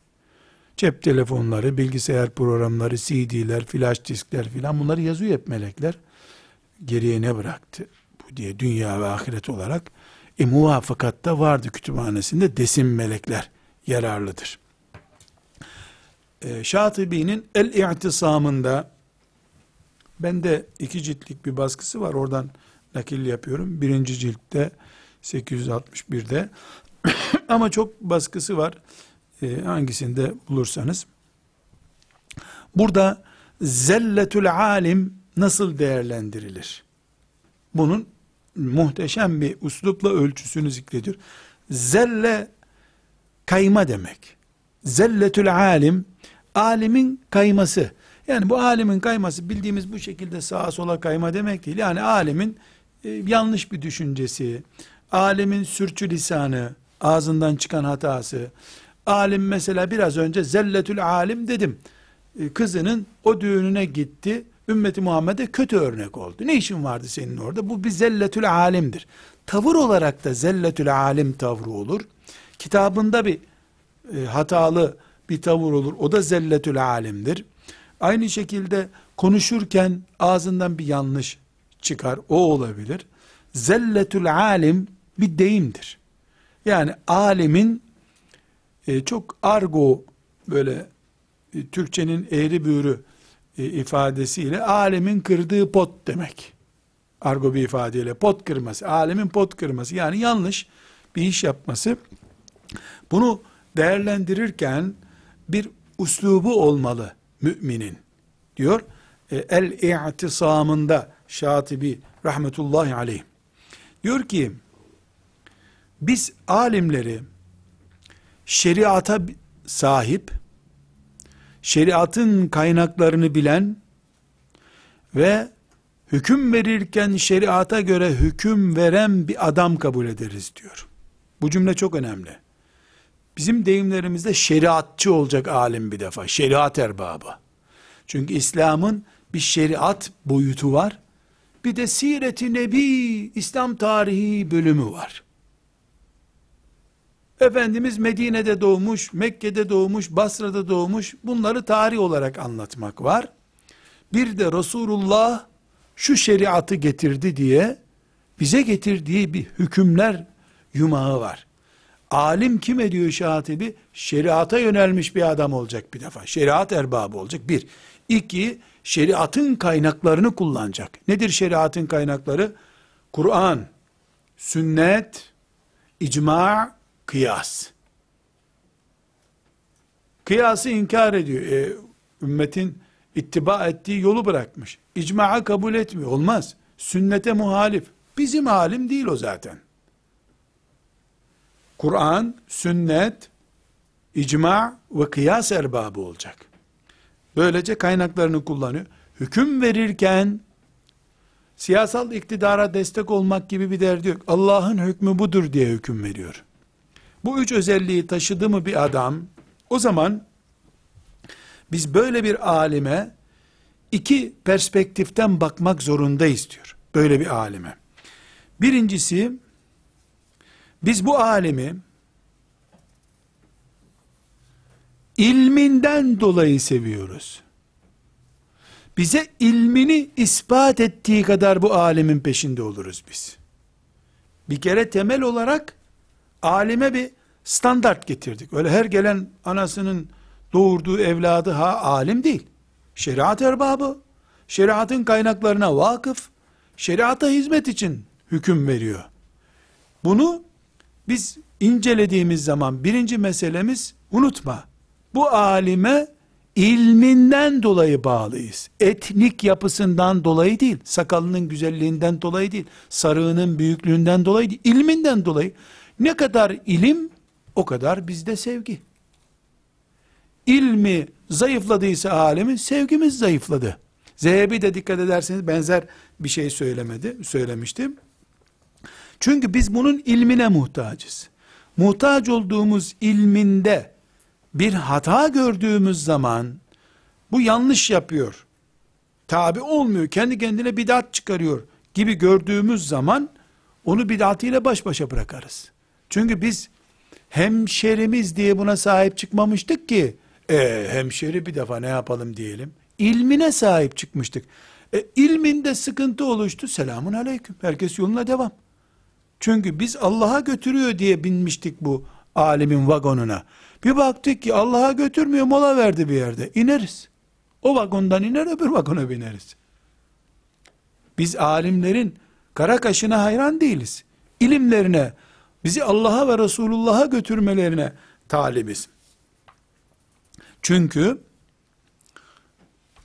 A: Cep telefonları, bilgisayar programları, CD'ler, flash diskler filan bunları yazıyor hep melekler. Geriye ne bıraktı bu diye dünya ve ahiret olarak. E muvafakatta vardı kütüphanesinde desin melekler yararlıdır. E, Şatibi'nin El-İ'tisamında bende iki ciltlik bir baskısı var oradan nakil yapıyorum. Birinci ciltte 861'de ama çok baskısı var. E, hangisinde bulursanız. Burada zelletül alim nasıl değerlendirilir? Bunun muhteşem bir uslupla ölçüsünü zikrediyor. Zelle kayma demek. Zelletül alim alimin kayması. Yani bu alimin kayması bildiğimiz bu şekilde sağa sola kayma demek değil. Yani alimin e, yanlış bir düşüncesi, alemin sürçü lisanı, ağzından çıkan hatası, alim mesela biraz önce zelletül alim dedim. E, kızının o düğününe gitti, ümmeti Muhammed'e kötü örnek oldu. Ne işin vardı senin orada? Bu bir zelletül alimdir. Tavır olarak da zelletül alim tavrı olur. Kitabında bir e, hatalı bir tavır olur. O da zelletül alimdir. Aynı şekilde konuşurken ağzından bir yanlış çıkar. O olabilir. Zelletül alim bir deyimdir. Yani alimin e, çok argo böyle e, Türkçenin eğri büğrü e, ifadesiyle alemin kırdığı pot demek. Argo bir ifadeyle pot kırması, alemin pot kırması yani yanlış bir iş yapması. Bunu değerlendirirken bir uslubu olmalı müminin diyor. E, El-i'tisamında Şatibi rahmetullahi aleyh. Diyor ki biz alimleri şeriata sahip, şeriatın kaynaklarını bilen ve hüküm verirken şeriata göre hüküm veren bir adam kabul ederiz diyor. Bu cümle çok önemli. Bizim deyimlerimizde şeriatçı olacak alim bir defa. Şeriat erbabı. Çünkü İslam'ın bir şeriat boyutu var. Bir de Siret-i Nebi İslam tarihi bölümü var. Efendimiz Medine'de doğmuş, Mekke'de doğmuş, Basra'da doğmuş. Bunları tarih olarak anlatmak var. Bir de Resulullah şu şeriatı getirdi diye bize getirdiği bir hükümler yumağı var. Alim kim ediyor şahatibi? Şeriata yönelmiş bir adam olacak bir defa. Şeriat erbabı olacak. Bir. İki, şeriatın kaynaklarını kullanacak. Nedir şeriatın kaynakları? Kur'an, sünnet, icma, kıyas. Kıyası inkar ediyor. E, ümmetin ittiba ettiği yolu bırakmış. İcma'a kabul etmiyor. Olmaz. Sünnete muhalif. Bizim alim değil o zaten. Kur'an, sünnet, icma ve kıyas erbabı olacak. Böylece kaynaklarını kullanıyor. Hüküm verirken siyasal iktidara destek olmak gibi bir derdi yok. Allah'ın hükmü budur diye hüküm veriyor. Bu üç özelliği taşıdı mı bir adam, o zaman biz böyle bir alime iki perspektiften bakmak zorundayız diyor. Böyle bir alime. Birincisi, biz bu alimi ilminden dolayı seviyoruz. Bize ilmini ispat ettiği kadar bu alimin peşinde oluruz biz. Bir kere temel olarak alime bir standart getirdik. Öyle her gelen anasının doğurduğu evladı ha alim değil. Şeriat erbabı, şeriatın kaynaklarına vakıf, şeriata hizmet için hüküm veriyor. Bunu biz incelediğimiz zaman birinci meselemiz unutma. Bu alime ilminden dolayı bağlıyız. Etnik yapısından dolayı değil, sakalının güzelliğinden dolayı değil, sarığının büyüklüğünden dolayı değil, ilminden dolayı. Ne kadar ilim, o kadar bizde sevgi. İlmi zayıfladıysa alemin, sevgimiz zayıfladı. Zehebi de dikkat ederseniz benzer bir şey söylemedi, söylemiştim. Çünkü biz bunun ilmine muhtacız. Muhtaç olduğumuz ilminde bir hata gördüğümüz zaman bu yanlış yapıyor. Tabi olmuyor. Kendi kendine bidat çıkarıyor gibi gördüğümüz zaman onu bidatiyle baş başa bırakarız. Çünkü biz hemşerimiz diye buna sahip çıkmamıştık ki e, hemşeri bir defa ne yapalım diyelim. İlmine sahip çıkmıştık. E, ilminde sıkıntı oluştu. Selamun aleyküm. Herkes yoluna devam. Çünkü biz Allah'a götürüyor diye binmiştik bu alimin vagonuna. Bir baktık ki Allah'a götürmüyor mola verdi bir yerde. İneriz. O vagondan iner öbür vagona bineriz. Biz alimlerin kara kaşına hayran değiliz. İlimlerine, bizi Allah'a ve Resulullah'a götürmelerine talibiz. Çünkü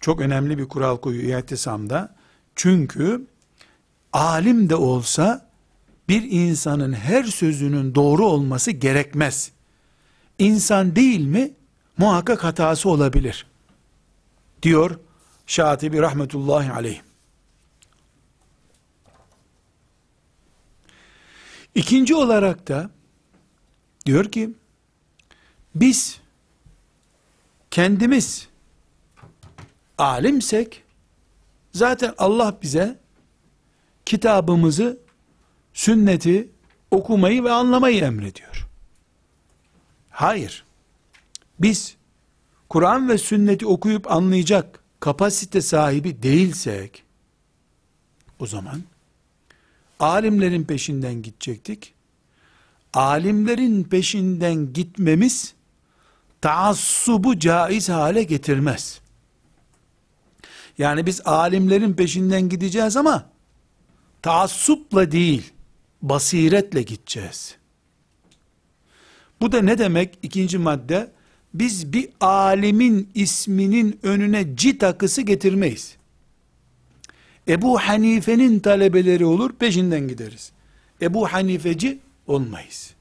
A: çok önemli bir kural koyuyor İhtisam'da. Çünkü alim de olsa bir insanın her sözünün doğru olması gerekmez. İnsan değil mi? Muhakkak hatası olabilir. Diyor Şatibi rahmetullahi aleyh. İkinci olarak da diyor ki biz kendimiz alimsek zaten Allah bize kitabımızı sünneti okumayı ve anlamayı emrediyor. Hayır. Biz Kur'an ve sünneti okuyup anlayacak kapasite sahibi değilsek o zaman alimlerin peşinden gidecektik. Alimlerin peşinden gitmemiz taassubu caiz hale getirmez. Yani biz alimlerin peşinden gideceğiz ama taassupla değil, basiretle gideceğiz. Bu da ne demek? İkinci madde, biz bir alimin isminin önüne C takısı getirmeyiz. Ebu Hanife'nin talebeleri olur, peşinden gideriz. Ebu Hanifeci olmayız.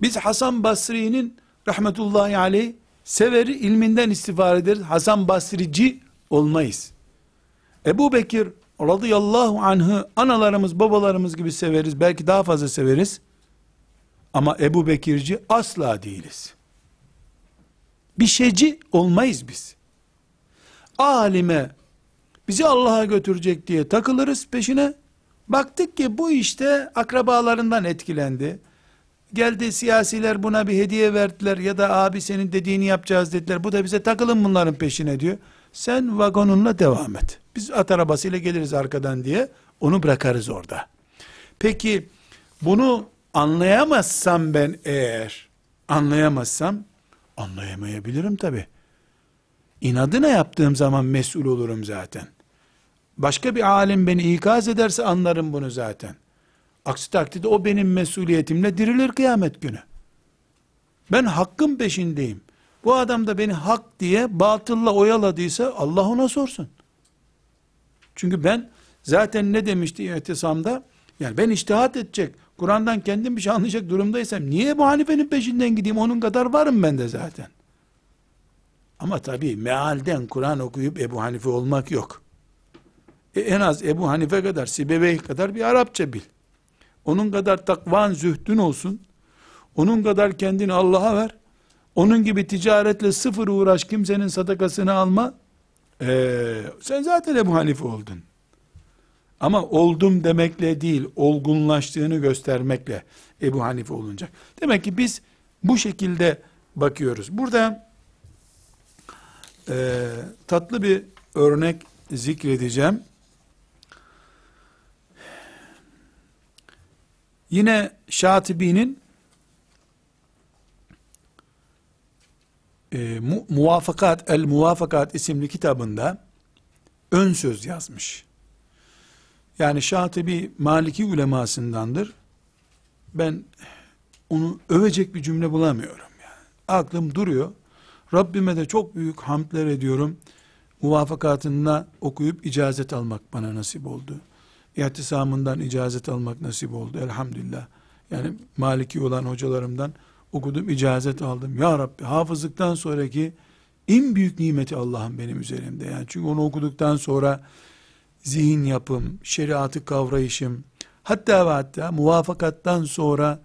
A: Biz Hasan Basri'nin rahmetullahi aleyh severi ilminden istifade ederiz. Hasan Basrici olmayız. Ebu Bekir radıyallahu anh'ı analarımız babalarımız gibi severiz. Belki daha fazla severiz. Ama Ebu Bekirci asla değiliz. Bir şeyci olmayız biz. Alime bizi Allah'a götürecek diye takılırız peşine. Baktık ki bu işte akrabalarından etkilendi. Geldi siyasiler buna bir hediye verdiler ya da abi senin dediğini yapacağız dediler. Bu da bize takılın bunların peşine diyor. Sen vagonunla devam et. Biz at arabasıyla geliriz arkadan diye onu bırakarız orada. Peki bunu anlayamazsam ben eğer anlayamazsam anlayamayabilirim tabi. İnadına yaptığım zaman mesul olurum zaten. Başka bir alim beni ikaz ederse anlarım bunu zaten. Aksi takdirde o benim mesuliyetimle dirilir kıyamet günü. Ben hakkın peşindeyim. Bu adam da beni hak diye batılla oyaladıysa Allah ona sorsun. Çünkü ben zaten ne demişti İhtisam'da? Yani ben iştihat edecek, Kur'an'dan kendim bir şey anlayacak durumdaysam niye bu Hanife'nin peşinden gideyim? Onun kadar varım ben de zaten. Ama tabii mealden Kur'an okuyup Ebu Hanife olmak yok. E en az Ebu Hanife kadar, Sibevey kadar bir Arapça bil. Onun kadar takvan zühdün olsun. Onun kadar kendini Allah'a ver. Onun gibi ticaretle sıfır uğraş kimsenin sadakasını alma. Ee, sen zaten Ebu Hanife oldun. Ama oldum demekle değil, olgunlaştığını göstermekle Ebu Hanife olunacak. Demek ki biz bu şekilde bakıyoruz. Burada e, tatlı bir örnek zikredeceğim. Yine Şatibi'nin e, mu, Muvafakat El Muvafakat isimli kitabında ön söz yazmış. Yani Şatibi Maliki ulemasındandır. Ben onu övecek bir cümle bulamıyorum. Yani. Aklım duruyor. Rabbime de çok büyük hamdler ediyorum. Muvafakatında okuyup icazet almak bana nasip oldu. İhtisamından icazet almak nasip oldu. Elhamdülillah. Yani Maliki olan hocalarımdan okudum, icazet aldım. Ya Rabbi hafızlıktan sonraki en büyük nimeti Allah'ın benim üzerimde. Yani çünkü onu okuduktan sonra zihin yapım, şeriatı kavrayışım, hatta ve hatta muvafakattan sonra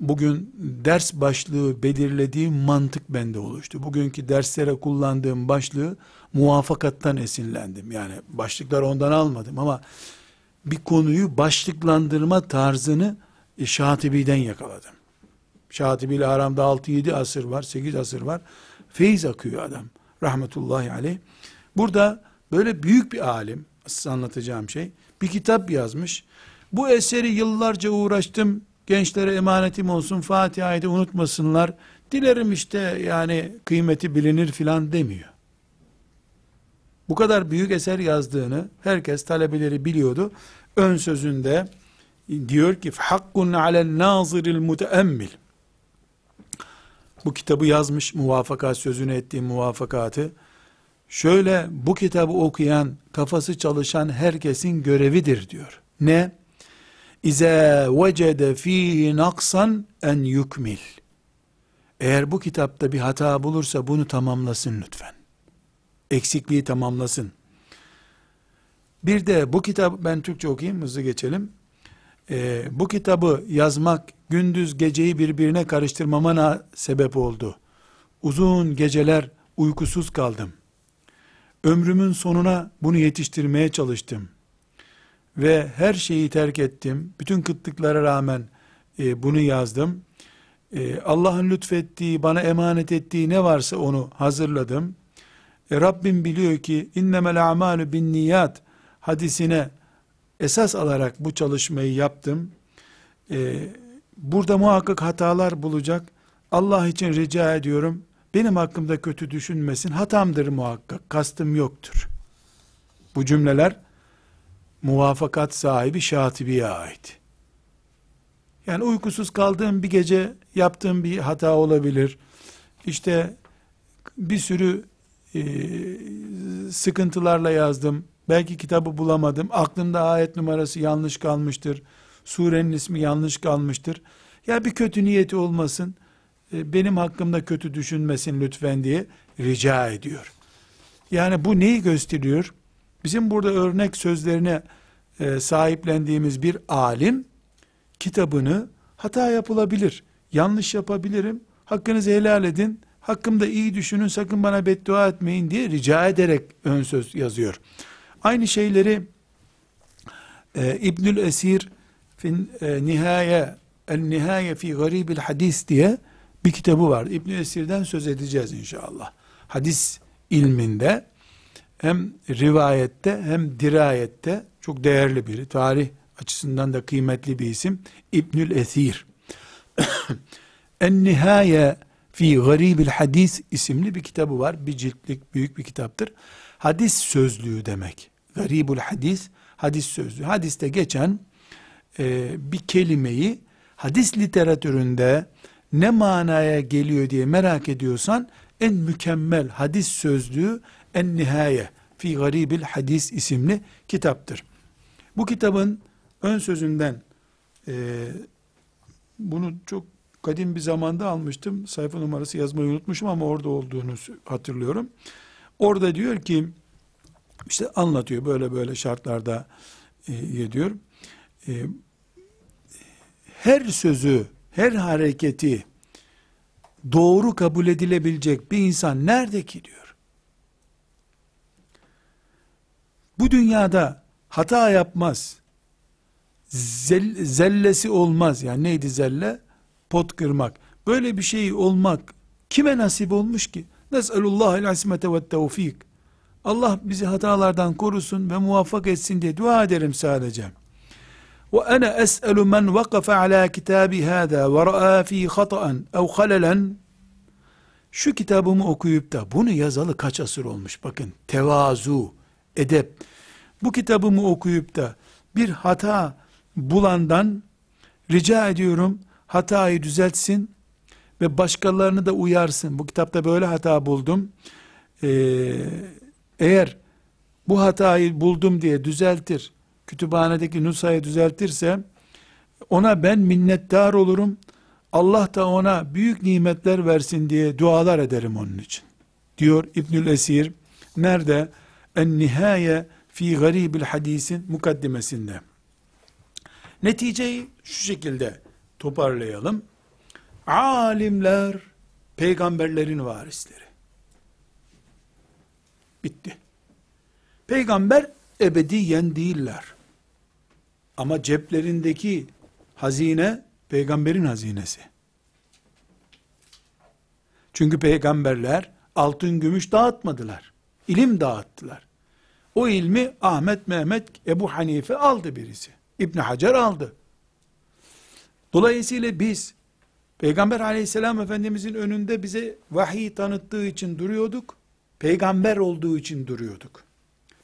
A: bugün ders başlığı belirlediğim mantık bende oluştu. Bugünkü derslere kullandığım başlığı muvafakattan esinlendim. Yani başlıklar ondan almadım ama bir konuyu başlıklandırma tarzını Şatibi'den yakaladım. Şatibi aramda 6-7 asır var, 8 asır var. Feyiz akıyor adam. Rahmetullahi aleyh. Burada böyle büyük bir alim, size anlatacağım şey, bir kitap yazmış. Bu eseri yıllarca uğraştım, gençlere emanetim olsun, Fatiha'yı da unutmasınlar. Dilerim işte yani kıymeti bilinir filan demiyor. Bu kadar büyük eser yazdığını herkes talebeleri biliyordu. Ön sözünde diyor ki hakkun alel naziril muteemmil bu kitabı yazmış muvafakat sözünü ettiğim muvafakatı şöyle bu kitabı okuyan kafası çalışan herkesin görevidir diyor. Ne? İze vecede fihi naksan en yukmil. Eğer bu kitapta bir hata bulursa bunu tamamlasın lütfen. Eksikliği tamamlasın. Bir de bu kitap ben Türkçe okuyayım hızlı geçelim. Ee, bu kitabı yazmak gündüz geceyi birbirine karıştırmamana sebep oldu. Uzun geceler uykusuz kaldım. Ömrümün sonuna bunu yetiştirmeye çalıştım. Ve her şeyi terk ettim. Bütün kıtlıklara rağmen e, bunu yazdım. E, Allah'ın lütfettiği, bana emanet ettiği ne varsa onu hazırladım. E, Rabbim biliyor ki innemel a'malu bin niyat hadisine esas alarak bu çalışmayı yaptım. E, burada muhakkak hatalar bulacak. Allah için rica ediyorum. Benim hakkımda kötü düşünmesin. Hatamdır muhakkak. Kastım yoktur. Bu cümleler muvafakat sahibi Şatibi'ye ait. Yani uykusuz kaldığım bir gece yaptığım bir hata olabilir. İşte bir sürü e, sıkıntılarla yazdım. Belki kitabı bulamadım. Aklımda ayet numarası yanlış kalmıştır. Surenin ismi yanlış kalmıştır. Ya bir kötü niyeti olmasın. E, benim hakkımda kötü düşünmesin lütfen diye rica ediyor. Yani bu neyi gösteriyor? Bizim burada örnek sözlerine e, sahiplendiğimiz bir alim kitabını hata yapılabilir, yanlış yapabilirim, hakkınızı helal edin, hakkımda iyi düşünün, sakın bana beddua etmeyin diye rica ederek ön söz yazıyor. Aynı şeyleri e, İbnül Esir fin e, nihaye el nihaye fi garibil hadis diye bir kitabı var. İbn Esir'den söz edeceğiz inşallah. Hadis ilminde hem rivayette hem dirayette çok değerli biri. Tarih açısından da kıymetli bir isim. İbnül Esir. en Nihaye fi Garibil Hadis isimli bir kitabı var. Bir ciltlik büyük bir kitaptır. Hadis sözlüğü demek. Garibul Hadis, hadis sözlüğü. Hadiste geçen e, bir kelimeyi hadis literatüründe ne manaya geliyor diye merak ediyorsan en mükemmel hadis sözlüğü En Nihaye fi Garibil Hadis isimli kitaptır. Bu kitabın ön sözünden e, bunu çok kadim bir zamanda almıştım. Sayfa numarası yazmayı unutmuşum ama orada olduğunu hatırlıyorum. Orada diyor ki işte anlatıyor böyle böyle şartlarda e, diyor. E, her sözü, her hareketi doğru kabul edilebilecek bir insan nerede ki diyor. Bu dünyada hata yapmaz. Zel, zellesi olmaz. Yani neydi zelle? Pot kırmak. Böyle bir şey olmak kime nasip olmuş ki? Nes'elullahil asmete ve tevfik. Allah bizi hatalardan korusun ve muvaffak etsin diye dua ederim sadece. Es'elu men vakafe ala kitabi hâzâ ve ra'a fî hata'an ev halelen şu kitabımı okuyup da bunu yazalı kaç asır olmuş bakın tevazu, edep bu kitabımı okuyup da bir hata bulandan rica ediyorum hatayı düzeltsin ve başkalarını da uyarsın. Bu kitapta böyle hata buldum. Ee, eğer bu hatayı buldum diye düzeltir, kütüphanedeki nusayı düzeltirse, ona ben minnettar olurum. Allah da ona büyük nimetler versin diye dualar ederim onun için. Diyor İbnül Esir. Nerede? En nihaye fi garibil hadisin mukaddimesinde. Neticeyi şu şekilde toparlayalım. Alimler peygamberlerin varisleri. Bitti. Peygamber ebediyen değiller. Ama ceplerindeki hazine peygamberin hazinesi. Çünkü peygamberler altın gümüş dağıtmadılar. İlim dağıttılar. O ilmi Ahmet, Mehmet, Ebu Hanife aldı birisi. İbn Hacer aldı. Dolayısıyla biz Peygamber aleyhisselam efendimizin önünde bize vahiy tanıttığı için duruyorduk. Peygamber olduğu için duruyorduk.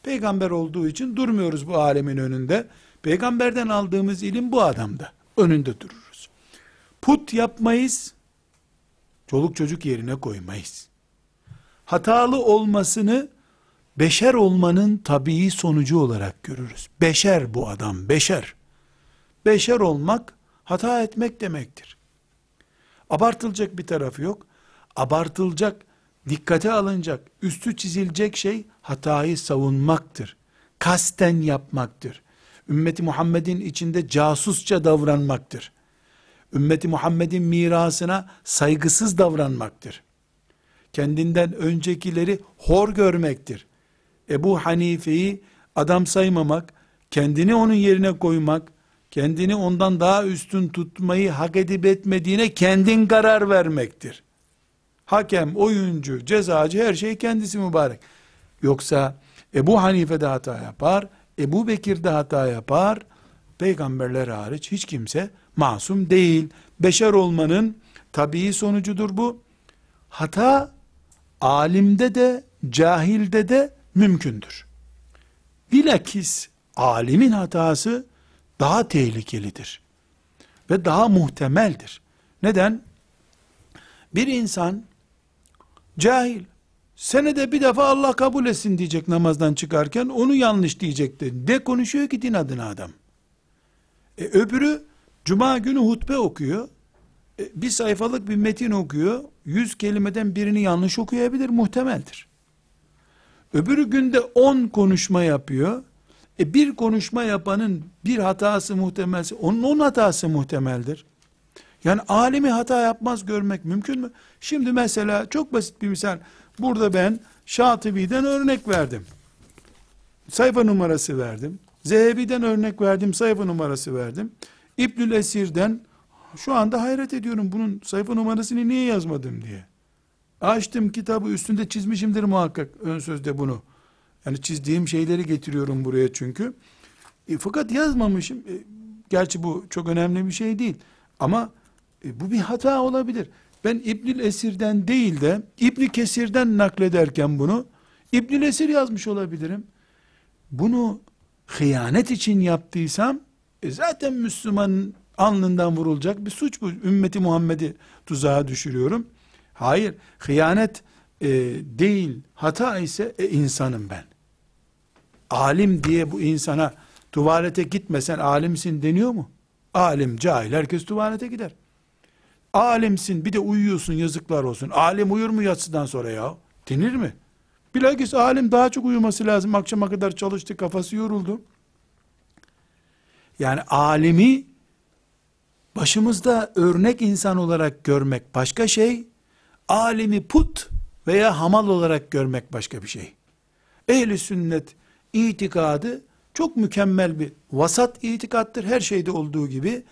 A: Peygamber olduğu için durmuyoruz bu alemin önünde. Peygamberden aldığımız ilim bu adamda. Önünde dururuz. Put yapmayız. Çoluk çocuk yerine koymayız. Hatalı olmasını beşer olmanın tabii sonucu olarak görürüz. Beşer bu adam, beşer. Beşer olmak hata etmek demektir. Abartılacak bir tarafı yok. Abartılacak, dikkate alınacak, üstü çizilecek şey hatayı savunmaktır. Kasten yapmaktır. Ümmeti Muhammed'in içinde casusça davranmaktır. Ümmeti Muhammed'in mirasına saygısız davranmaktır. Kendinden öncekileri hor görmektir. Ebu Hanife'yi adam saymamak, kendini onun yerine koymak, kendini ondan daha üstün tutmayı hak edip etmediğine kendin karar vermektir. Hakem, oyuncu, cezacı her şey kendisi mübarek. Yoksa Ebu Hanife de hata yapar, Ebu Bekir de hata yapar, peygamberler hariç hiç kimse masum değil. Beşer olmanın tabii sonucudur bu. Hata alimde de cahilde de mümkündür. Bilakis alimin hatası daha tehlikelidir. Ve daha muhtemeldir. Neden? Bir insan cahil, senede bir defa Allah kabul etsin diyecek namazdan çıkarken, onu yanlış diyecekti. Ne konuşuyor ki din adına adam? E, öbürü cuma günü hutbe okuyor, e, bir sayfalık bir metin okuyor, yüz kelimeden birini yanlış okuyabilir, muhtemeldir. Öbürü günde on konuşma yapıyor, e bir konuşma yapanın bir hatası muhtemelse, onun on hatası muhtemeldir. Yani alimi hata yapmaz görmek mümkün mü? Şimdi mesela çok basit bir misal. Burada ben Şatibi'den örnek verdim. Sayfa numarası verdim. Zehebi'den örnek verdim, sayfa numarası verdim. İbnül Esir'den şu anda hayret ediyorum bunun sayfa numarasını niye yazmadım diye. Açtım kitabı üstünde çizmişimdir muhakkak ön sözde bunu. Yani çizdiğim şeyleri getiriyorum buraya çünkü. E, fakat yazmamışım. E, gerçi bu çok önemli bir şey değil. Ama e, bu bir hata olabilir. Ben İbnül Esir'den değil de İbni Kesir'den naklederken bunu İbnül Esir yazmış olabilirim. Bunu hıyanet için yaptıysam e zaten Müslümanın alnından vurulacak bir suç bu. Ümmeti Muhammed'i tuzağa düşürüyorum. Hayır, hıyanet e, değil, hata ise e, insanım ben. Alim diye bu insana tuvalete gitmesen alimsin deniyor mu? Alim, cahil, herkes tuvalete gider. Alimsin bir de uyuyorsun yazıklar olsun. Alim uyur mu yatsıdan sonra ya? Denir mi? Bilakis alim daha çok uyuması lazım. Akşama kadar çalıştı, kafası yoruldu. Yani alimi başımızda örnek insan olarak görmek başka şey, alimi put veya hamal olarak görmek başka bir şey. Ehli sünnet itikadı çok mükemmel bir vasat itikattır. Her şeyde olduğu gibi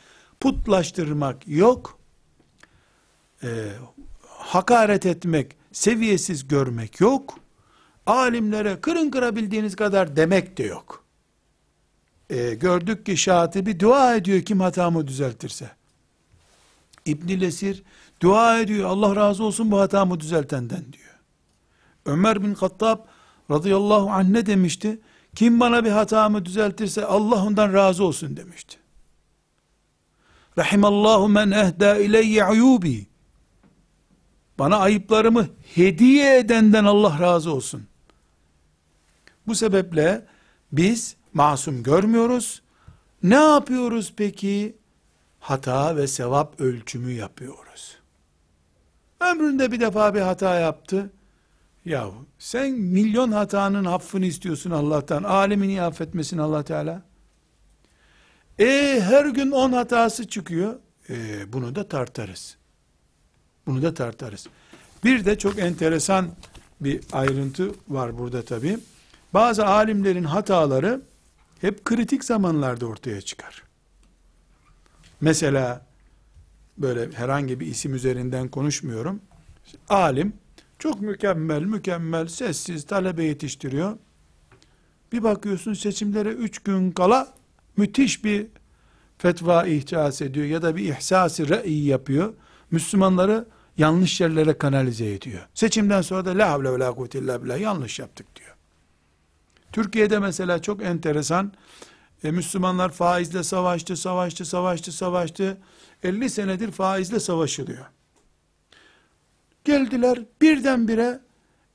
A: putlaştırmak yok. Ee, hakaret etmek, seviyesiz görmek yok. Alimlere kırın kırabildiğiniz kadar demek de yok. Ee, gördük ki Şatibi dua ediyor kim hatamı düzeltirse. İbn Lesir dua ediyor Allah razı olsun bu hatamı düzeltenden diyor. Ömer bin Hattab radıyallahu anh ne demişti? Kim bana bir hatamı düzeltirse Allah ondan razı olsun demişti. Rahimallahu men ehda ileyye uyubi. Bana ayıplarımı hediye edenden Allah razı olsun. Bu sebeple biz masum görmüyoruz. Ne yapıyoruz peki? Hata ve sevap ölçümü yapıyoruz. Ömründe bir defa bir hata yaptı. Yahu sen milyon hatanın affını istiyorsun Allah'tan. Alemi niye affetmesin Allah Teala? E her gün on hatası çıkıyor. E, bunu da tartarız. Bunu da tartarız. Bir de çok enteresan bir ayrıntı var burada tabi. Bazı alimlerin hataları hep kritik zamanlarda ortaya çıkar. Mesela böyle herhangi bir isim üzerinden konuşmuyorum. Alim çok mükemmel, mükemmel, sessiz talebe yetiştiriyor. Bir bakıyorsun seçimlere üç gün kala müthiş bir fetva ihcas ediyor ya da bir ihsası re'i yapıyor. Müslümanları yanlış yerlere kanalize ediyor. Seçimden sonra da la havle ve la kuvvete illa billah yanlış yaptık diyor. Türkiye'de mesela çok enteresan e, Müslümanlar faizle savaştı, savaştı, savaştı, savaştı. 50 senedir faizle savaşılıyor. Geldiler birdenbire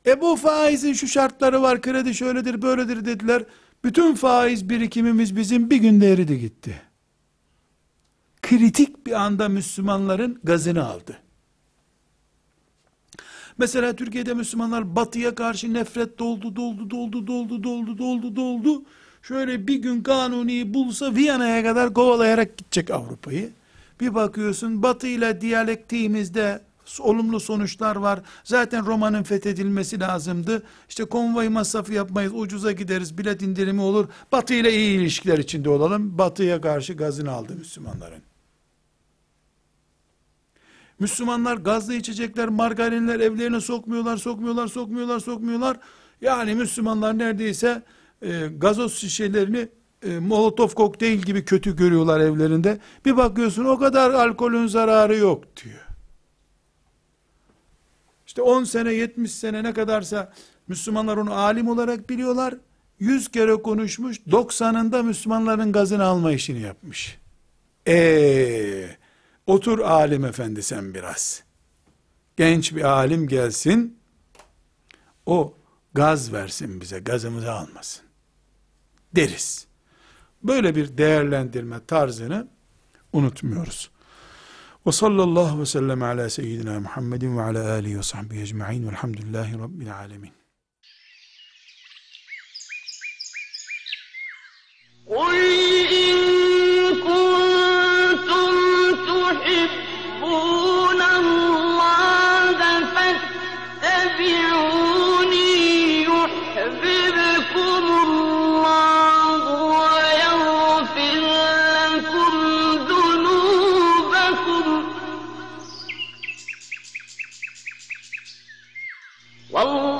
A: e bu faizin şu şartları var, kredi şöyledir, böyledir dediler. Bütün faiz birikimimiz bizim bir günde eridi gitti. Kritik bir anda Müslümanların gazını aldı. Mesela Türkiye'de Müslümanlar batıya karşı nefret doldu, doldu, doldu, doldu, doldu, doldu, doldu. Şöyle bir gün kanuni bulsa Viyana'ya kadar kovalayarak gidecek Avrupa'yı. Bir bakıyorsun batı ile diyalektiğimizde olumlu sonuçlar var. Zaten Roma'nın fethedilmesi lazımdı. İşte konvoy masrafı yapmayız, ucuza gideriz, bilet indirimi olur. Batı ile iyi ilişkiler içinde olalım. Batıya karşı gazını aldı Müslümanların. Müslümanlar gazlı içecekler, margarinler evlerine sokmuyorlar, sokmuyorlar, sokmuyorlar, sokmuyorlar. Yani Müslümanlar neredeyse e, gazoz şişelerini e, molotof kokteyl gibi kötü görüyorlar evlerinde. Bir bakıyorsun o kadar alkolün zararı yok diyor. İşte 10 sene 70 sene ne kadarsa Müslümanlar onu alim olarak biliyorlar. 100 kere konuşmuş 90'ında Müslümanların gazını alma işini yapmış. Eee Otur alim efendi sen biraz. Genç bir alim gelsin. O gaz versin bize, gazımızı almasın. Deriz. Böyle bir değerlendirme tarzını unutmuyoruz. Ve sallallahu ve sellem ala seyyidina Muhammedin ve ala alihi ve sahbihi ecma'in velhamdülillahi rabbil alemin. قل
B: فاتبعوني يحببكم والله غفور